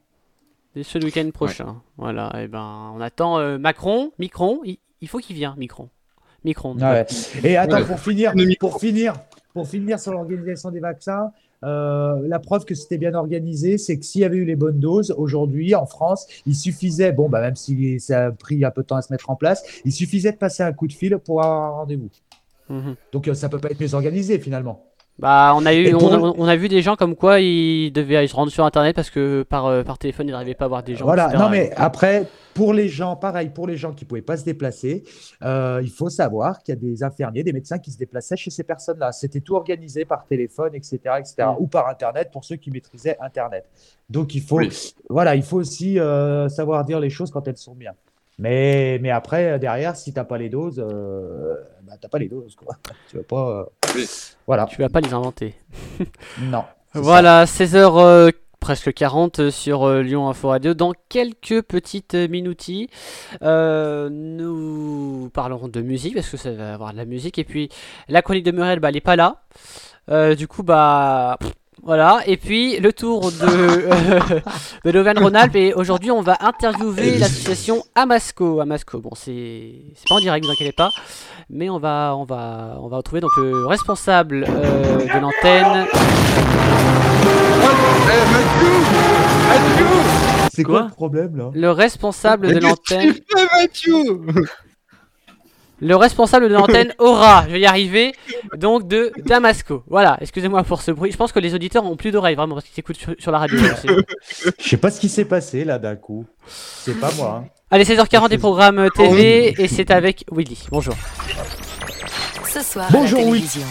Dès ce week-end prochain. Voilà, et ben on attend euh, Macron, Micron, il, il faut qu'il vienne, Micron. Micron. Ah ouais. Et attends, Ouais. pour finir, pour finir, pour finir sur l'organisation des vaccins, euh, la preuve que c'était bien organisé, c'est que s'il y avait eu les bonnes doses aujourd'hui en France, il suffisait, bon, bah, même si ça a pris un peu de temps à se mettre en place, il suffisait de passer un coup de fil pour avoir un rendez-vous. Mhm. Donc euh, ça peut pas être mieux organisé finalement. Bah, on a eu, on, a, on a vu des gens comme quoi ils devaient se rendre sur internet parce que par, euh, par téléphone ils n'arrivaient pas à voir des gens. Voilà, etc. non mais après, pour les gens, pareil, pour les gens qui ne pouvaient pas se déplacer, euh, il faut savoir qu'il y a des infirmiers, des médecins qui se déplaçaient chez ces personnes-là. C'était tout organisé par téléphone, etc., etc., Mm. ou par Internet pour ceux qui maîtrisaient Internet. Donc il faut, Oui. voilà, il faut aussi euh, savoir dire les choses quand elles sont bien. Mais, mais après, derrière, si tu n'as pas les doses, euh, bah, tu n'as pas les doses. Quoi. Tu vas pas. euh, Voilà. Tu vas pas les inventer. Non. Voilà, 16h presque 40 sur euh, Lyon Info Radio. Dans quelques petites minoutis, euh, nous parlerons de musique parce que ça va avoir de la musique. Et puis la chronique de Muriel, bah, elle est pas là. Euh, du coup, bah. pff, Voilà, et puis le tour de, euh, de l'Auvergne-Rhône-Alpes. Et aujourd'hui, on va interviewer l'association Amasco. Amasco, bon, c'est c'est pas en direct, vous inquiétez pas. Mais on va, on va, on va retrouver donc le responsable euh, de l'antenne. C'est quoi Quoi le problème là Le responsable de l'antenne. Le responsable de l'antenne aura, je vais y arriver, donc de Damasco. Voilà, excusez-moi pour ce bruit. Je pense que les auditeurs ont plus d'oreilles, vraiment, parce qu'ils écoutent sur, sur la radio. C'est- Je sais pas ce qui s'est passé là d'un coup. C'est pas moi. hein. Allez, 16h40 des programmes TV, et c'est avec Willy. Bonjour. Ce soir, Bonjour, à la oui. télévision.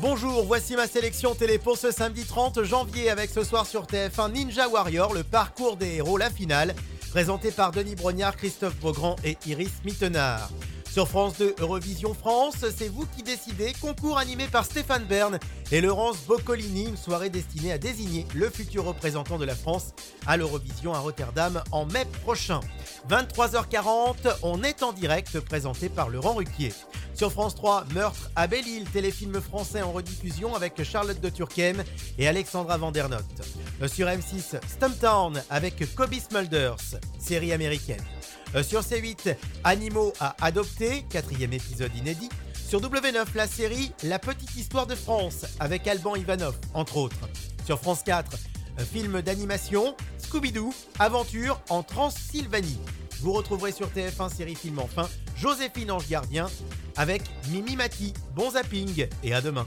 Bonjour, voici ma sélection télé pour ce samedi 30 janvier avec ce soir sur TF1 Ninja Warrior, le parcours des héros, la finale, présenté par Denis Brognard, Christophe Beaugrand et Iris Mittenard. Sur France 2 Eurovision France, c'est vous qui décidez, concours animé par Stéphane Bern et Laurence Boccolini, une soirée destinée à désigner le futur représentant de la France à l'Eurovision à Rotterdam en mai prochain. 23h40, on est en direct présenté par Laurent Ruquier. Sur France 3, Meurtre à Belle-Île, téléfilm français en rediffusion avec Charlotte de Turckheim et Alexandra Vandernotte. Sur M6, Stumptown avec Kobe Smulders, série américaine. Euh, Sur C8, Animaux à adopter, quatrième épisode inédit. Sur W9, la série La petite histoire de France avec Alban Ivanov, entre autres. Sur France 4, un film d'animation, Scooby-Doo, aventure en Transylvanie. Vous retrouverez sur TF1 série film enfin Joséphine Ange Gardien avec Mimi Mati. Bon zapping et à demain.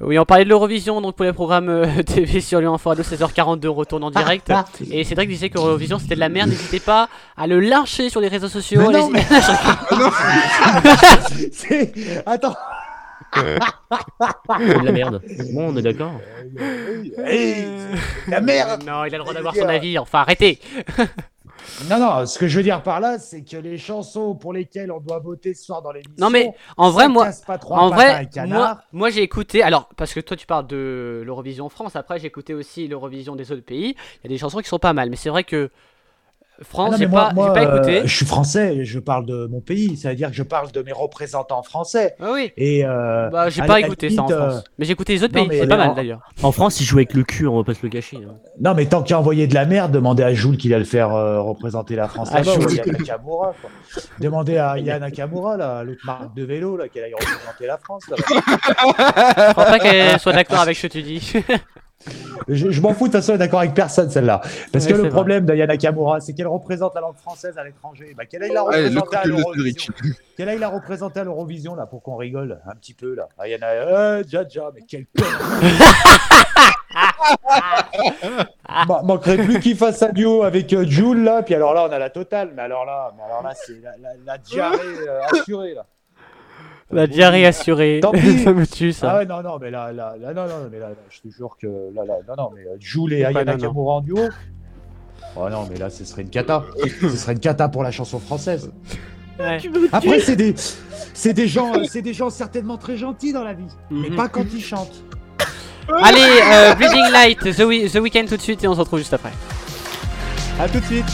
Oui, on parlait de l'Eurovision, donc pour les programmes euh, TV sur Lyon Info Radio, 16h42, on retourne en direct. Et Cédric disait que l'Eurovision c'était de la merde, n'hésitez pas à le lyncher sur les réseaux sociaux. Mais non, mais- C'est- Attends. De la merde. Bon, on est d'accord. Hey, la merde. Non, il a le droit d'avoir son avis, enfin arrêtez Non, non, ce que je veux dire par là, c'est que les chansons pour lesquelles on doit voter ce soir dans l'émission. Non mais en vrai moi, casse pas trois en vrai, moi, moi j'ai écouté. Alors parce que toi tu parles de l'Eurovision France, après j'ai écouté aussi l'Eurovision des autres pays. Il y a des chansons qui sont pas mal, mais c'est vrai que France, non, j'ai moi, pas, euh, écouté. je suis français, je parle de mon pays, ça veut dire que je parle de mes représentants français. Ah oui. Et euh, Bah, j'ai pas écouté ça en limite, euh, France. Mais j'ai écouté les autres non, pays, c'est pas mal d'ailleurs. En France, ils jouent avec le cul, on va pas se le cacher. hein. Non, mais tant qu'il a envoyé de la merde, demandez à Jules qu'il a le faire euh, représenter la France Ah, là-bas, ou à Jules. Yann Nakamura. quoi. Demandez à Yann Nakamura, là, l'autre marque de vélo, là, qu'elle aille représenter la France. là-bas. Je crois pas qu'elle soit d'accord avec ce que tu dis. Je, je m'en fous, de toute façon, elle est d'accord avec personne, celle-là. Parce que le problème d'Ayana Nakamura, c'est qu'elle représente la langue française à l'étranger. Bah, qu'elle aille la représenter à l'Eurovision. Qu'elle aille la représenter à l'Eurovision, là, pour qu'on rigole un petit peu, là. Ayana, euh, Jaja, mais quel con Ma- Manquerait plus qu'il fasse un duo avec euh, Jules, là, puis alors là, on a la totale. Mais alors là, mais alors là c'est la, la- la diarrhée euh, assurée, là. La diarrhée assurée. Tant pis. ça me tue ça. Ah ouais, non, non, mais là, là, là, non, non, mais là, là, je te jure que là, là, non, non, mais euh, Jules et Pas Aya non, non. Nakamura en duo. Oh non, mais là, ce serait une cata. ce serait une cata pour la chanson française. Ouais. Après, c'est des, c'est des gens, euh, c'est des gens certainement très gentils dans la vie, mais Mhm. pas quand ils chantent. Allez, euh, Bleeding Light, The, The Weeknd tout de suite et on se retrouve juste après. À tout de suite.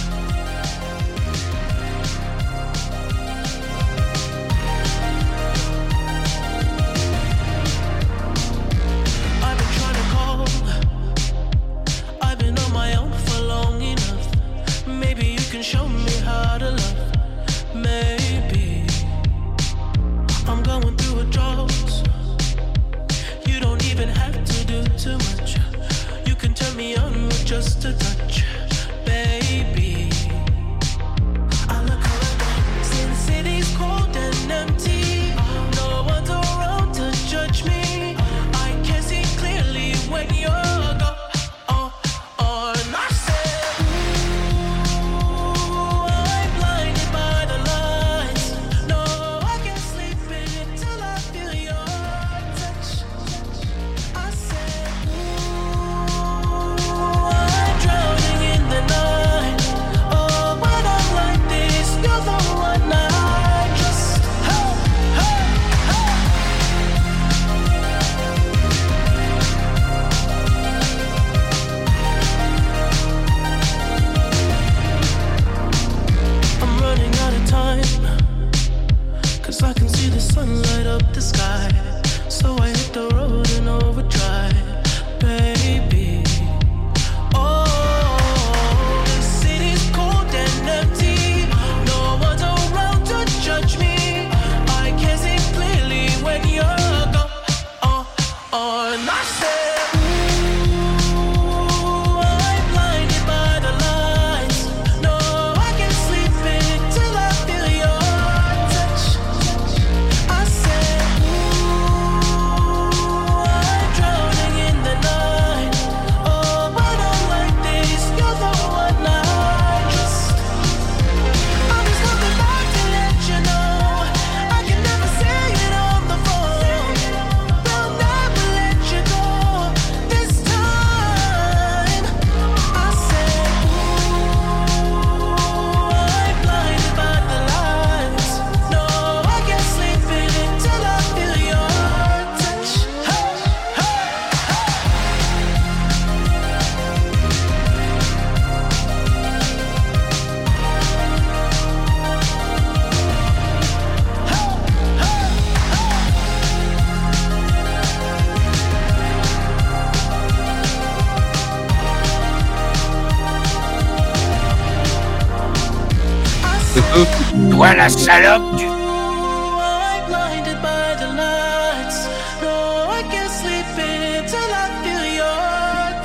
Your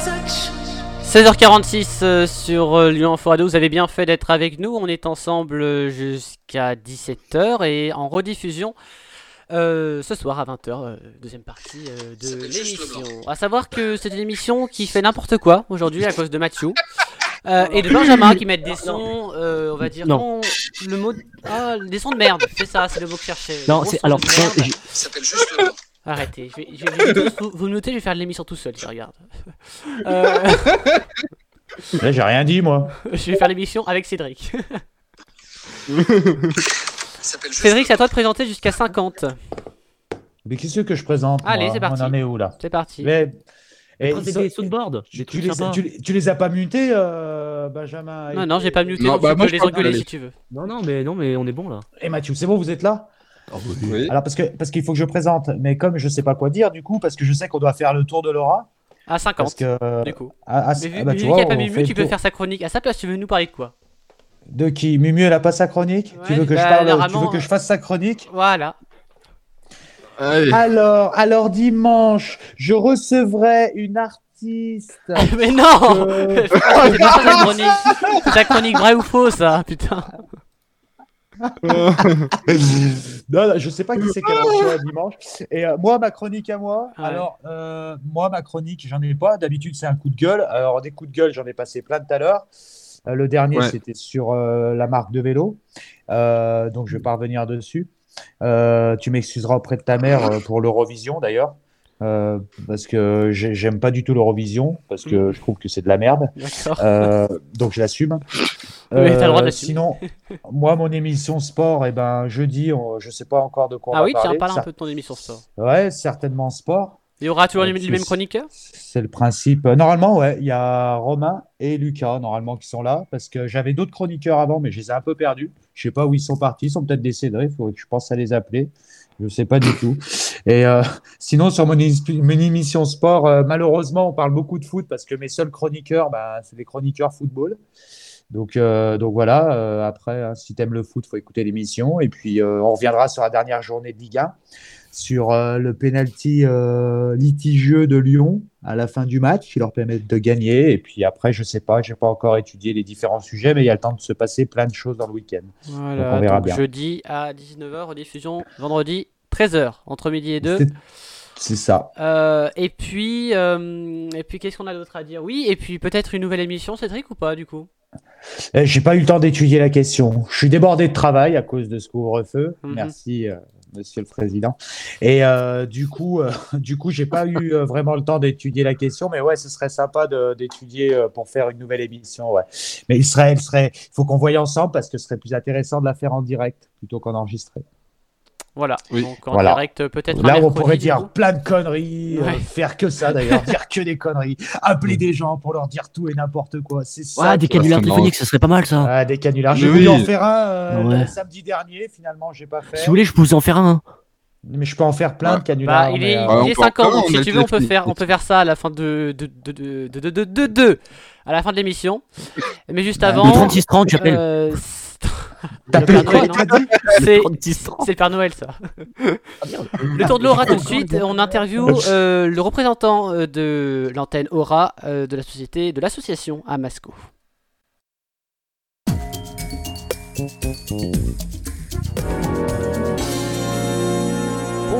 touch. 16h46 euh, sur euh, Lyon Info Radio, vous avez bien fait d'être avec nous, on est ensemble euh, jusqu'à 17h et en rediffusion euh, ce soir à 20h, euh, deuxième partie euh, de l'émission. À savoir que c'est une émission qui fait n'importe quoi aujourd'hui à cause de Mathieu. Euh, et de Benjamin qui mettent des sons, euh, on va dire, Non. le mot, ah, des sons de merde, c'est ça, c'est le mot que je cherchais. Non, c'est- alors, de non, Ça s'appelle juste le. Arrêtez, je vais, je vais- je vais tous- vous, vous notez, je vais faire l'émission tout seul, je regarde. Euh, Là, j'ai rien dit, moi. je vais faire l'émission avec Cédric. Cédric, c'est à toi de présenter jusqu'à 50. Mais qu'est-ce que je présente Allez, c'est parti. On en est où là C'est parti. Mais, et ils des soundboards, tu, des tu les, sympas. tu, les- tu les as pas mutés, euh, Benjamin et- Non, non, j'ai pas muté, Non, donc bah, tu moi, peux je les engueuler si tu veux. Non, non, mais non, mais on est bon là. Et Mathieu, c'est bon, vous êtes là? Oui. Alors parce que parce qu'il faut que je présente, mais comme je sais pas quoi dire du coup, parce que je sais qu'on doit faire le tour de Laura. À 50, Parce que du coup. ah, ah, Mais vu, ah, bah, vu tu qu'il vois, n'y a pas fait tu peux faire sa chronique. À sa place, tu veux nous parler de quoi? De qui? Mumu, elle a pas sa chronique? Tu veux que je bah, parle Tu veux que je fasse sa chronique? Voilà. Allez. Alors, alors dimanche, je recevrai une artiste. mais non Euh, C'est pas c'est pas ça, ta chronique. C'est ta chronique vraie ou fausse, ça, putain. non, non, je sais pas qui c'est qu'elle reçoit dimanche. Et euh, moi, ma chronique à moi, Ouais. alors, euh, moi, ma chronique, j'en ai pas. D'habitude, c'est un coup de gueule. Alors, des coups de gueule, j'en ai passé plein tout à l'heure. Euh, le dernier, Ouais. c'était sur euh, la marque de vélo. Euh, donc, je vais pas revenir dessus. Euh, tu m'excuseras auprès de ta mère euh, pour l'Eurovision, d'ailleurs. Euh, parce que j'ai- j'aime pas du tout l'Eurovision, parce que je trouve que c'est de la merde. Euh, donc je l'assume. Oui, t'as le droit de Euh. Sinon, moi, mon émission sport, et ben, jeudi, on- je sais pas encore de quoi on Ah va oui, tiens, parler. parle un Ça- peu de ton émission sport. Ouais, certainement sport. Il y aura toujours les, les mêmes chroniqueurs C'est le principe. Euh, Normalement, ouais, il y a Romain et Lucas, normalement, qui sont là, parce que j'avais d'autres chroniqueurs avant, mais je les ai un peu perdus. Je sais pas où ils sont partis. Ils sont peut-être décédés. Il faut que je pense à les appeler. Je sais pas du tout. Et euh, sinon, sur mon, is- mon émission sport, euh, malheureusement, on parle beaucoup de foot parce que mes seuls chroniqueurs, bah, c'est des chroniqueurs football. Donc, euh, donc voilà. euh, après, hein, si tu aimes le foot, faut écouter l'émission. Et puis, euh, on reviendra sur la dernière journée de Ligue 1, sur euh, le penalty euh, litigieux de Lyon à la fin du match qui leur permet de gagner. Et puis après, je sais pas, j'ai pas encore étudié les différents sujets, mais il y a le temps de se passer plein de choses dans le week-end. Donc, Voilà, on verra donc bien. jeudi à 19h, rediffusion vendredi 13h, entre midi et 2. C'est- ça. Euh, et puis, euh, et puis qu'est-ce qu'on a d'autre à dire? Oui, et puis peut-être une nouvelle émission, Cédric, ou pas, du coup? Eh, J'ai pas eu le temps d'étudier la question. Je suis débordé de travail à cause de ce couvre-feu. Mhm. Merci, euh, Monsieur le Président. Et euh, du coup, euh, du coup, j'ai pas eu euh, vraiment le temps d'étudier la question, mais ouais, ce serait sympa d'étudier pour faire une nouvelle émission. Ouais. Mais il serait, il serait, faut qu'on voie ensemble parce que ce serait plus intéressant de la faire en direct plutôt qu'en enregistré. Voilà, Oui. donc en Voilà. direct euh, peut-être Là, on pourrait dire plein de conneries, euh, faire que ça d'ailleurs, dire que des conneries, appeler des gens pour leur dire tout et n'importe quoi. C'est ça. Ouais, des canulars téléphoniques, ça serait pas mal ça. Ah, des canulars. J'ai voulu oui. en faire un euh, Ouais. le samedi dernier, finalement, j'ai pas fait. Si vous voulez, je peux vous en faire un. Mais je peux en faire plein Ouais. de canulars. Bah, il est, euh, Ouais, il on est peut 5 ans, donc on si tu veux, on peut faire, on peut faire ça à la fin de de de de de de de, de- de- à la fin de l'émission. Mais juste Bah, avant. Le 36-30, j'appelle. Quoi, dit C'est 36-30. c'est le Père Noël, ça. Ah, Le tour de l'aura tout de suite. On interview euh, le représentant euh, de l'antenne Aura euh, de la société, de l'association Amasco.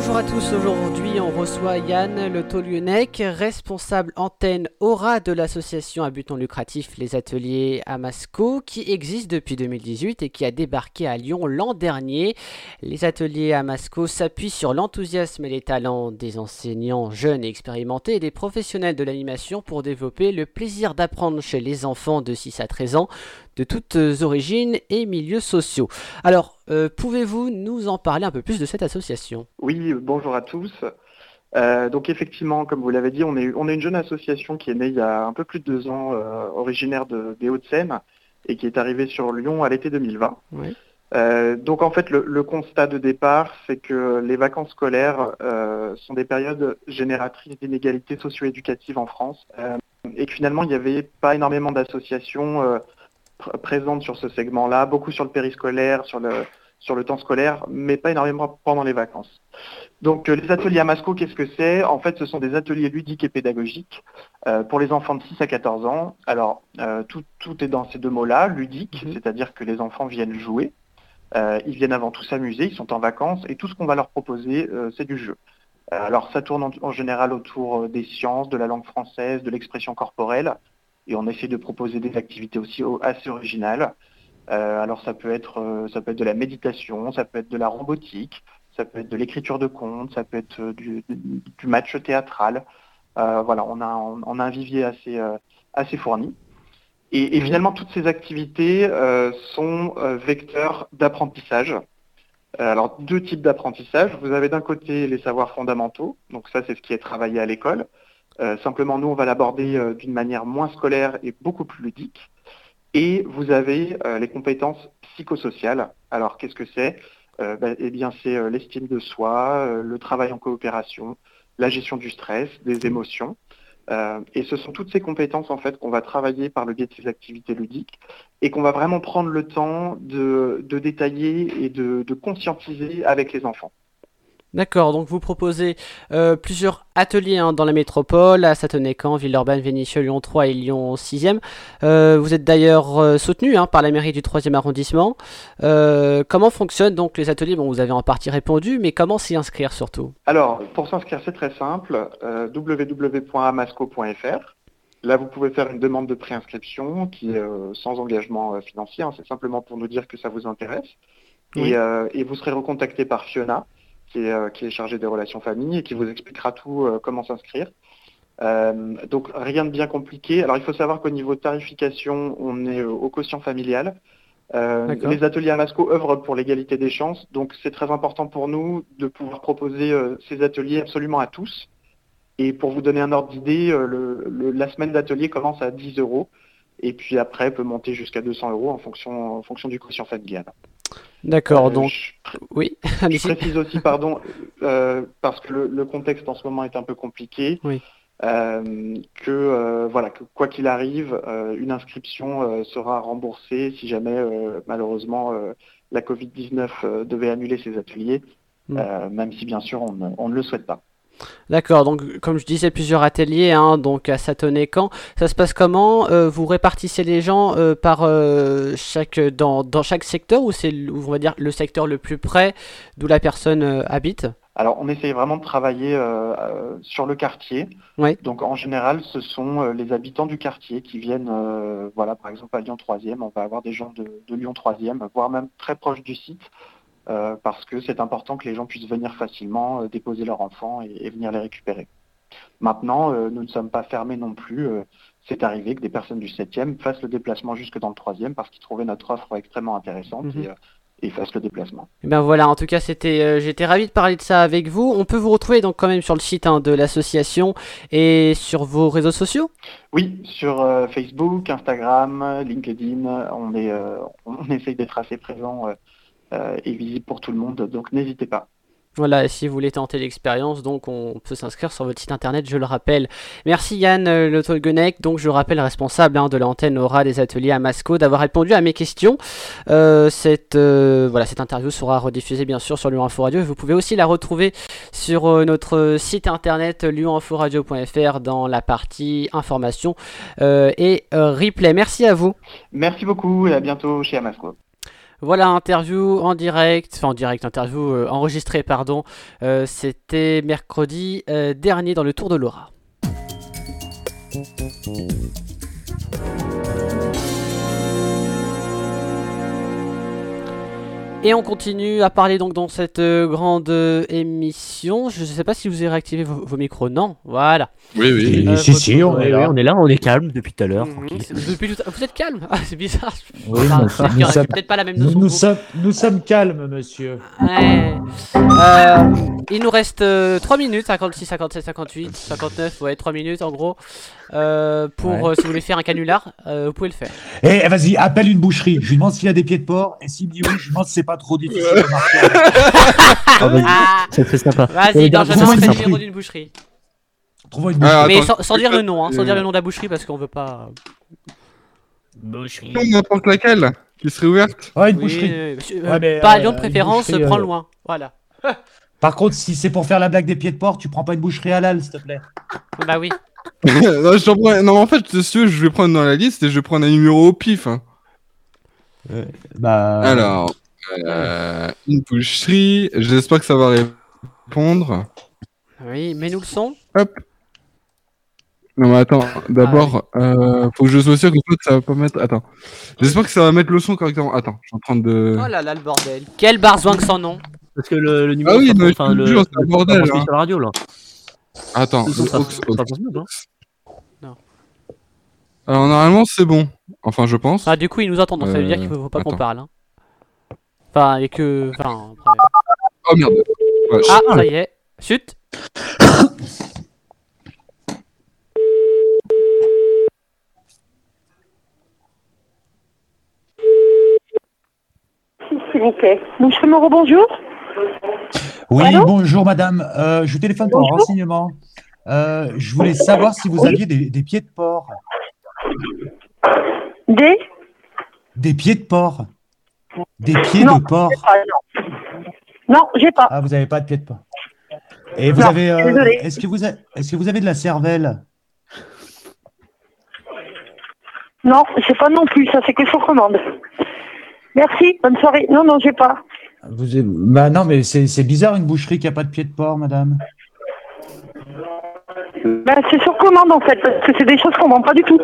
Bonjour à tous, aujourd'hui on reçoit Yann Le Taulionnec, responsable antenne Aura de l'association à but non lucratif Les Ateliers Amasco, qui existe depuis 2018 et qui a débarqué à Lyon l'an dernier. Les ateliers Amasco s'appuient sur l'enthousiasme et les talents des enseignants jeunes et expérimentés et des professionnels de l'animation pour développer le plaisir d'apprendre chez les enfants de 6 à 13 ans de toutes origines et milieux sociaux. Alors, euh, pouvez-vous nous en parler un peu plus de cette association? Oui, bonjour à tous. Euh, donc effectivement, comme vous l'avez dit, on est, on est une jeune association qui est née il y a un peu plus de deux ans, euh, originaire de- des Hauts-de-Seine, et qui est arrivée sur Lyon à l'été 2020. Oui. Euh, donc en fait, le, le constat de départ, c'est que les vacances scolaires euh, sont des périodes génératrices d'inégalités socio-éducatives en France, euh, et que finalement, il n'y avait pas énormément d'associations euh, pr- présentes sur ce segment-là, beaucoup sur le périscolaire, sur le, sur le temps scolaire, mais pas énormément pendant les vacances. Donc euh, les ateliers Amasco, qu'est-ce que c'est? En fait, ce sont des ateliers ludiques et pédagogiques euh, pour les enfants de 6 à 14 ans. Alors, euh, tout, tout est dans ces deux mots-là, ludique, c'est-à-dire que les enfants viennent jouer, ils viennent avant tout s'amuser, ils sont en vacances, et tout ce qu'on va leur proposer, c'est du jeu. Alors ça tourne en, en général autour des sciences, de la langue française, de l'expression corporelle, et on essaie de proposer des activités aussi assez originales. Euh, alors ça peut être euh, ça peut être de la méditation, ça peut être de la robotique, ça peut être de l'écriture de contes, ça peut être euh, du, match théâtral. Voilà, on a un vivier assez assez fourni. Et, finalement toutes ces activités sont vecteurs d'apprentissage. Alors deux types d'apprentissage. Vous avez d'un côté les savoirs fondamentaux, donc ça c'est ce qui est travaillé à l'école. Euh, simplement nous on va l'aborder euh, d'une manière moins scolaire et beaucoup plus ludique. Et vous avez euh, les compétences psychosociales. Alors qu'est-ce que c'est? Ben, Eh bien c'est l'estime de soi, le travail en coopération, la gestion du stress, des émotions. Et ce sont toutes ces compétences qu'on va travailler par le biais de ces activités ludiques et qu'on va vraiment prendre le temps de, détailler et de conscientiser avec les enfants. D'accord, donc vous proposez euh, plusieurs ateliers hein, dans la métropole, à Satonnet-Camp, Villeurbanne, Vénissieux, Lyon 3 et Lyon 6e. Euh, vous êtes d'ailleurs euh, soutenu hein, par la mairie du 3e arrondissement. Comment fonctionnent donc les ateliers? Bon, vous avez en partie répondu, mais comment s'y inscrire surtout? Alors, pour s'inscrire, c'est très simple, www.amasco.fr. Là, vous pouvez faire une demande de préinscription qui est sans engagement financier, hein, c'est simplement pour nous dire que ça vous intéresse. Oui. Et, et vous serez recontacté par Fiona, qui est, euh, qui est chargée des relations famille et qui vous expliquera tout, euh, comment s'inscrire. Euh, donc rien de bien compliqué. Alors il faut savoir qu'au niveau de tarification, on est au quotient familial. Euh, les ateliers Amasco œuvrent pour l'égalité des chances, donc c'est très important pour nous de pouvoir proposer euh, ces ateliers absolument à tous. Et pour vous donner un ordre d'idée, euh, la semaine d'atelier commence à 10 euros et puis après peut monter jusqu'à 200 euros en fonction, en fonction du quotient familial. D'accord, Euh, donc oui, Je précise aussi, pardon, euh, parce que le, le contexte en ce moment est un peu compliqué, Oui. euh, que voilà, que quoi qu'il arrive, une inscription sera remboursée si jamais malheureusement la Covid-19 euh, devait annuler ses ateliers, Mm. même si bien sûr on ne le souhaite pas. D'accord, donc comme je disais, plusieurs ateliers, hein, donc à Satonnet-Camp. Ça se passe comment Euh, Vous répartissez les gens euh, par euh, chaque dans, dans chaque secteur ou c'est on va dire le secteur le plus près d'où la personne habite? Alors, on essaye vraiment de travailler euh, sur le quartier. Oui. Donc, en général, ce sont euh, les habitants du quartier qui viennent, euh, voilà, par exemple à Lyon 3e, on va avoir des gens de, de Lyon 3e, voire même très proches du site, euh, parce que c'est important que les gens puissent venir facilement euh, déposer leurs enfants et, et venir les récupérer. Maintenant, euh, nous ne sommes pas fermés non plus. c'est arrivé que des personnes du 7e fassent le déplacement jusque dans le 3e parce qu'ils trouvaient notre offre extrêmement intéressante Mhm. et, et fassent le déplacement. Eh ben voilà, en tout cas, c'était, euh, j'étais ravi de parler de ça avec vous. On peut vous retrouver donc quand même sur le site hein, de l'association et sur vos réseaux sociaux. Oui, sur euh, Facebook, Instagram, LinkedIn, on, est, euh, on essaye d'être assez présent euh, et visible pour tout le monde, donc n'hésitez pas. Voilà, et si vous voulez tenter l'expérience, donc on peut s'inscrire sur votre site internet, je le rappelle. Merci Yann euh, donc je rappelle responsable hein, de l'antenne Aura des ateliers à Masco, d'avoir répondu à mes questions. Euh, cette, euh, voilà, cette interview sera rediffusée bien sûr sur Lyon Info Radio et vous pouvez aussi la retrouver sur notre site internet lyonинforadio.fr dans la partie information et replay. Merci à vous. Merci beaucoup et à bientôt chez Amasco. Voilà, interview en direct, enfin en direct, interview euh, enregistrée, pardon. Euh, C'était mercredi euh, dernier dans le Tour de Laura. Et on continue à parler donc dans cette euh, grande euh, émission. Je ne sais pas si vous avez réactivé vos, vos micros. Non, voilà. Oui, oui. Euh, si, votre- si, on est là. on est là, on est calme depuis tout à l'heure. Depuis tout à- Vous êtes calme? Ah, c'est bizarre. Oui, Enfin, nous- y nous aurait sommes- peut-être pas la même Nous, notion. nous sommes, nous sommes calmes, monsieur. Ouais. Euh, il nous reste euh, 3 minutes, 56, 57, 58, 59, ouais, 3 minutes en gros. Euh, pour, Ouais. euh, si vous voulez faire un canular, euh, vous pouvez le faire. Eh, vas-y, appelle une boucherie. Je lui demande s'il a des pieds de porc. Et s'il me dit oui, je lui demande si c'est pas trop difficile de marcher. Ah, vas-y, Ah. c'est très sympa. Vas-y, Euh, non, j'attends le une numéro boucherie. d'une boucherie. Trouve-moi une Ah, boucherie. Mais sans, sans dire le nom, hein, sans euh, dire le nom de la boucherie parce qu'on veut pas. Boucherie. N'importe laquelle qui serait ouverte. Ouais, une Oui, boucherie. euh, monsieur, Ouais, euh, mais, pas à euh, Lyon de une préférence, boucherie, prends euh, loin. Voilà. Par contre, si c'est pour faire la blague des pieds de porc, tu prends pas une boucherie halal, s'il te plaît. Bah oui. non, je t'en prends- non, en fait, si veux, je vais prendre dans la liste et je vais prendre un numéro au pif. hein. Bah. Alors, euh, une boucherie. J'espère que ça va répondre. Oui, mets-nous le son. Hop. Non, mais attends, d'abord, euh, faut que je sois sûr que ça va pas mettre. Attends. J'espère que ça va mettre le son correctement. Attends, je suis en train de. Oh là là, le bordel. Quel barzouin que sans nom. Parce que le, le numéro. Ah oui, mais enfin, le le, jure, bordel, hein. sur la radio là. Attends, Le Ox- Ox- non Non. Alors, normalement, c'est bon. Enfin, je pense. Ah, du coup, ils nous entendent, donc ça veut dire Euh, qu'il faut, faut pas qu'on parle. Hein. Enfin, et que. Enfin, après- Oh merde. Ouais, Ah, je- ça y est. Chut. S'il vous plaît. Boucherie Moreau, bonjour. Oui, Allô? bonjour madame. Euh, je vous téléphone pour un renseignement. Euh, je voulais savoir si vous aviez des, des pieds de porc. Des? Des pieds de porc. Des pieds Non, de porc. pas, non. Non, j'ai pas. Ah, vous n'avez pas de pieds de porc. Et vous Non, avez. euh. Est-ce que, vous a- est-ce que vous avez de la cervelle? Non, j'ai pas non plus. Ça, c'est que sur commande. Merci. Bonne soirée. Non, non, j'ai pas. vous Bah non, mais c'est bizarre une boucherie qui n'a pas de pieds de porc, madame. Ben, c'est sur commande, en fait, parce que c'est des choses qu'on vend pas du tout.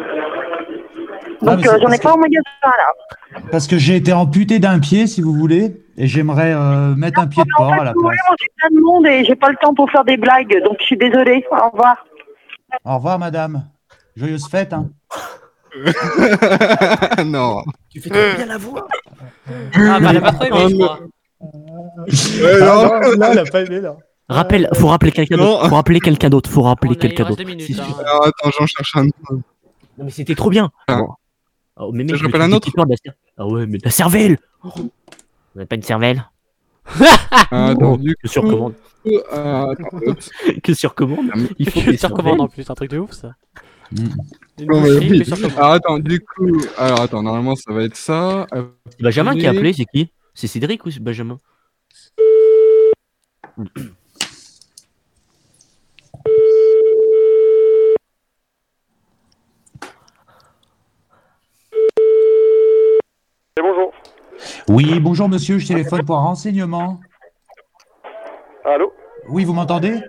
Donc, euh, j'en ai pas que- en magasin, là. Parce que j'ai été amputé d'un pied, si vous voulez, et j'aimerais euh, mettre un pied de porc à la place. moi, j'ai plein de monde et j'ai pas le temps pour faire des blagues. Donc, je suis désolée. Au revoir. Au revoir, madame. Joyeuse fête. Hein. non. Tu fais trop bien la voix. Ah, bah, elle a pas trop aimé, je crois. Ouais, non. Ah non, là, elle a pas aimé, là. Rappelle, faut rappeler quelqu'un Non. d'autre. Faut rappeler quelqu'un d'autre. Faut rappeler quelqu'un d'autre. Si, si. hein. Alors, attends, j'en cherche un. Non, mais c'était trop bien. Ah. Oh, mais mec, Je le rappelle un autre Ah ouais, mais de la cervelle Vous n'avez pas une cervelle? Ah, Oh, du Que sur commande. euh, oups. Que sur commande Il faut Que sur commande en plus, un truc de ouf ça. Une Non, mais oui. Alors, attends, du coup, alors attends, normalement ça va être ça. C'est Benjamin qui a Appelé. appelé, c'est qui? C'est Cédric ou c'est Benjamin? bonjour. Oui, bonjour monsieur, je téléphone pour un renseignement. Allô? Oui, vous m'entendez?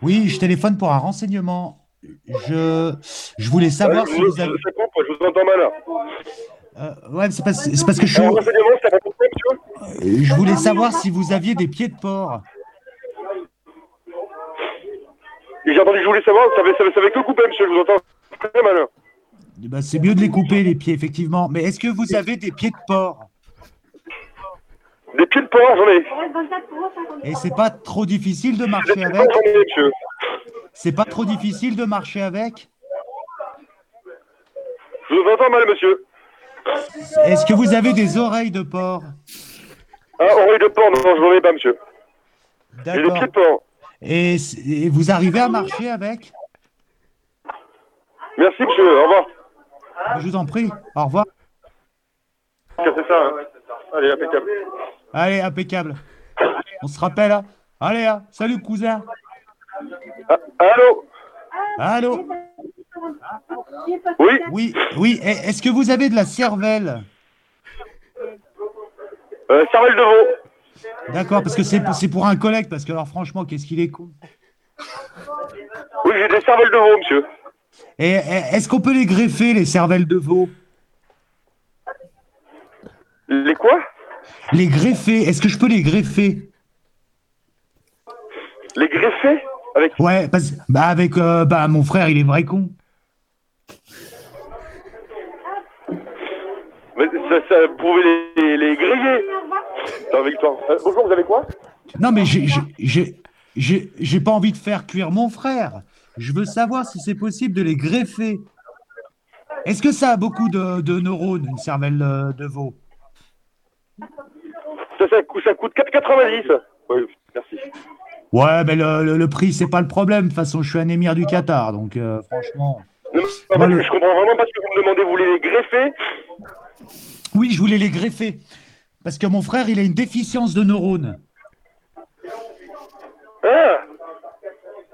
Oui, je téléphone pour un renseignement. Je, je voulais savoir Euh, si vous avez... je je vous entends mal. Euh, ouais, c'est parce, c'est parce que je, suis- monsieur? Je voulais savoir si vous aviez des pieds de porc. Et j'ai entendu que je voulais savoir, ça fait, ça, que couper, monsieur, je vous entends très mal. Ben, c'est mieux de les couper, les pieds, effectivement. Mais est-ce que vous avez des pieds de porc Des pieds de porc, j'en ai. Et c'est pas trop difficile de marcher Des avec. C'est pas trop difficile de marcher avec Je vous entends mal, monsieur. Est-ce que vous avez des oreilles de porc Ah, oreille de porc, non, je n'en ai pas, monsieur. J'ai des pieds de porc. Et vous arrivez à marcher avec Merci, monsieur, au revoir. Je vous en prie. Au revoir. C'est ça, hein. Allez, impeccable. Allez, impeccable. On se rappelle. hein Allez, hein. salut cousin. Ah, allô Allô Oui Oui, oui. Et Est-ce que vous avez de la cervelle euh, Cervelle de veau. D'accord, parce que c'est c'est pour un collègue, parce que alors franchement, qu'est-ce qu'il est con. Oui, j'ai des cervelles de veau, monsieur. Et est-ce qu'on peut les greffer, les cervelles de veau? Les quoi? Les greffer, est-ce que je peux les greffer? Les greffer? Avec Ouais, parce, bah avec euh, bah, mon frère, il est vrai con. Mais ça, ça, vous pouvez les, les griller. Victor. Euh, bonjour, vous avez quoi? Non, mais j'ai pas envie de faire cuire mon frère. Je veux savoir si c'est possible de les greffer. Est-ce que ça a beaucoup de, de neurones, une cervelle euh, de veau? Ça, ça, coûte- ça coûte 4,90. Oui, merci. Ouais, mais le, le- le prix, c'est pas le problème. De toute façon, je suis un émir du Qatar, donc euh, franchement. Non, mais Moi, le- Je comprends vraiment pas ce que vous me demandez. Vous voulez les greffer? Oui, je voulais les greffer. Parce que mon frère, il a une déficience de neurones. Ah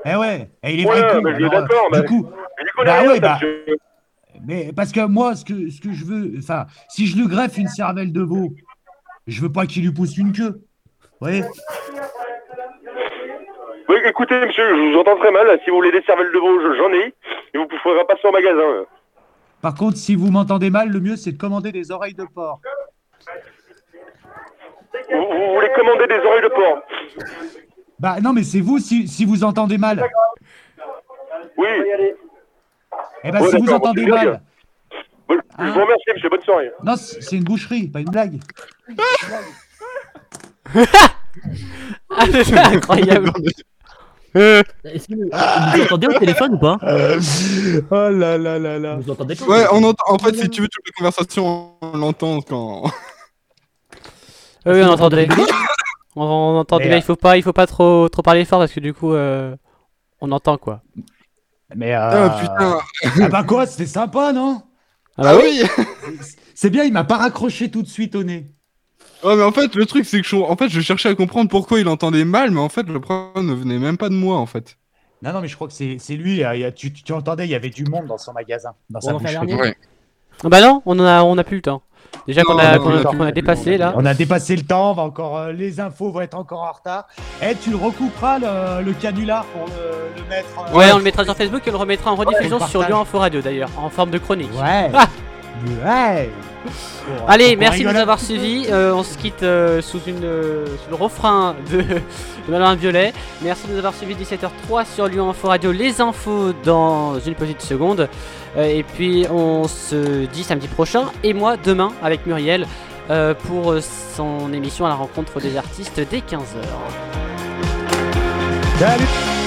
Eh ouais, il est Ouais, vrai con. euh, d'accord, du coup, mais du coup, bah ouais, bah, mais parce que moi, ce que, ce que je veux, enfin, si je lui greffe une cervelle de veau, je veux pas qu'il lui pousse une queue. Vous voyez? Oui, écoutez, monsieur, je vous entends très mal. Si vous voulez des cervelles de veau, je- j'en ai. Et vous pourrez passer au magasin. Par contre, si vous m'entendez mal, le mieux, c'est de commander des oreilles de porc. Vous, vous voulez commander des oreilles de porc Bah non, mais c'est vous si, si vous entendez mal. Oui. Eh ben, Ouais, si vous entendez mal. Je je vous remercie, monsieur. Bonne soirée. Non, c'est une boucherie, pas une blague. Ah, c'est incroyable. Est-ce que vous vous entendez au téléphone ou pas? Oh là là là là. Vous entendez pas? Ouais, on entend. En fait, si tu veux, toute la conversation, on l'entend quand. Oui, oui, on entendait. on, Mais, euh, il faut pas, il faut pas trop, trop parler fort parce que du coup, euh, on entend quoi. Mais euh... Ah, putain. Ah bah quoi, c'était sympa, non? Ah bah oui. C'est bien, il m'a pas raccroché tout de suite au nez. Ouais, mais en fait, le truc, c'est que je, en fait, je cherchais à comprendre pourquoi il entendait mal, mais en fait, le problème ne venait même pas de moi, en fait. Non, non, mais je crois que c'est c'est lui. euh, il y a- tu, tu entendais, il y avait du monde dans son magasin. Dans sa boucherie. Ah Bah non, on en a, on a plus le temps. Déjà qu'on a, qu'on qu'on dépassé là. On a dépassé le temps, on va encore, euh, les infos vont être encore en retard. Eh, tu le recouperas le, le canular pour le, le mettre. euh, Ouais, on le mettra sur Facebook et on le remettra en rediffusion sur partage. Lyon Info Radio d'ailleurs, en forme de chronique. Ouais. Ah Ouais. Allez, merci de nous avoir suivis. Euh, on se quitte euh, sous, une, euh, sous le refrain de, de Madame Violet. Merci de nous avoir suivis 17h03 sur Lyon Info Radio. Les infos dans une petite seconde. Euh, et puis on se dit samedi prochain et moi demain avec Muriel euh, pour son émission à la rencontre des artistes dès 15h. Salut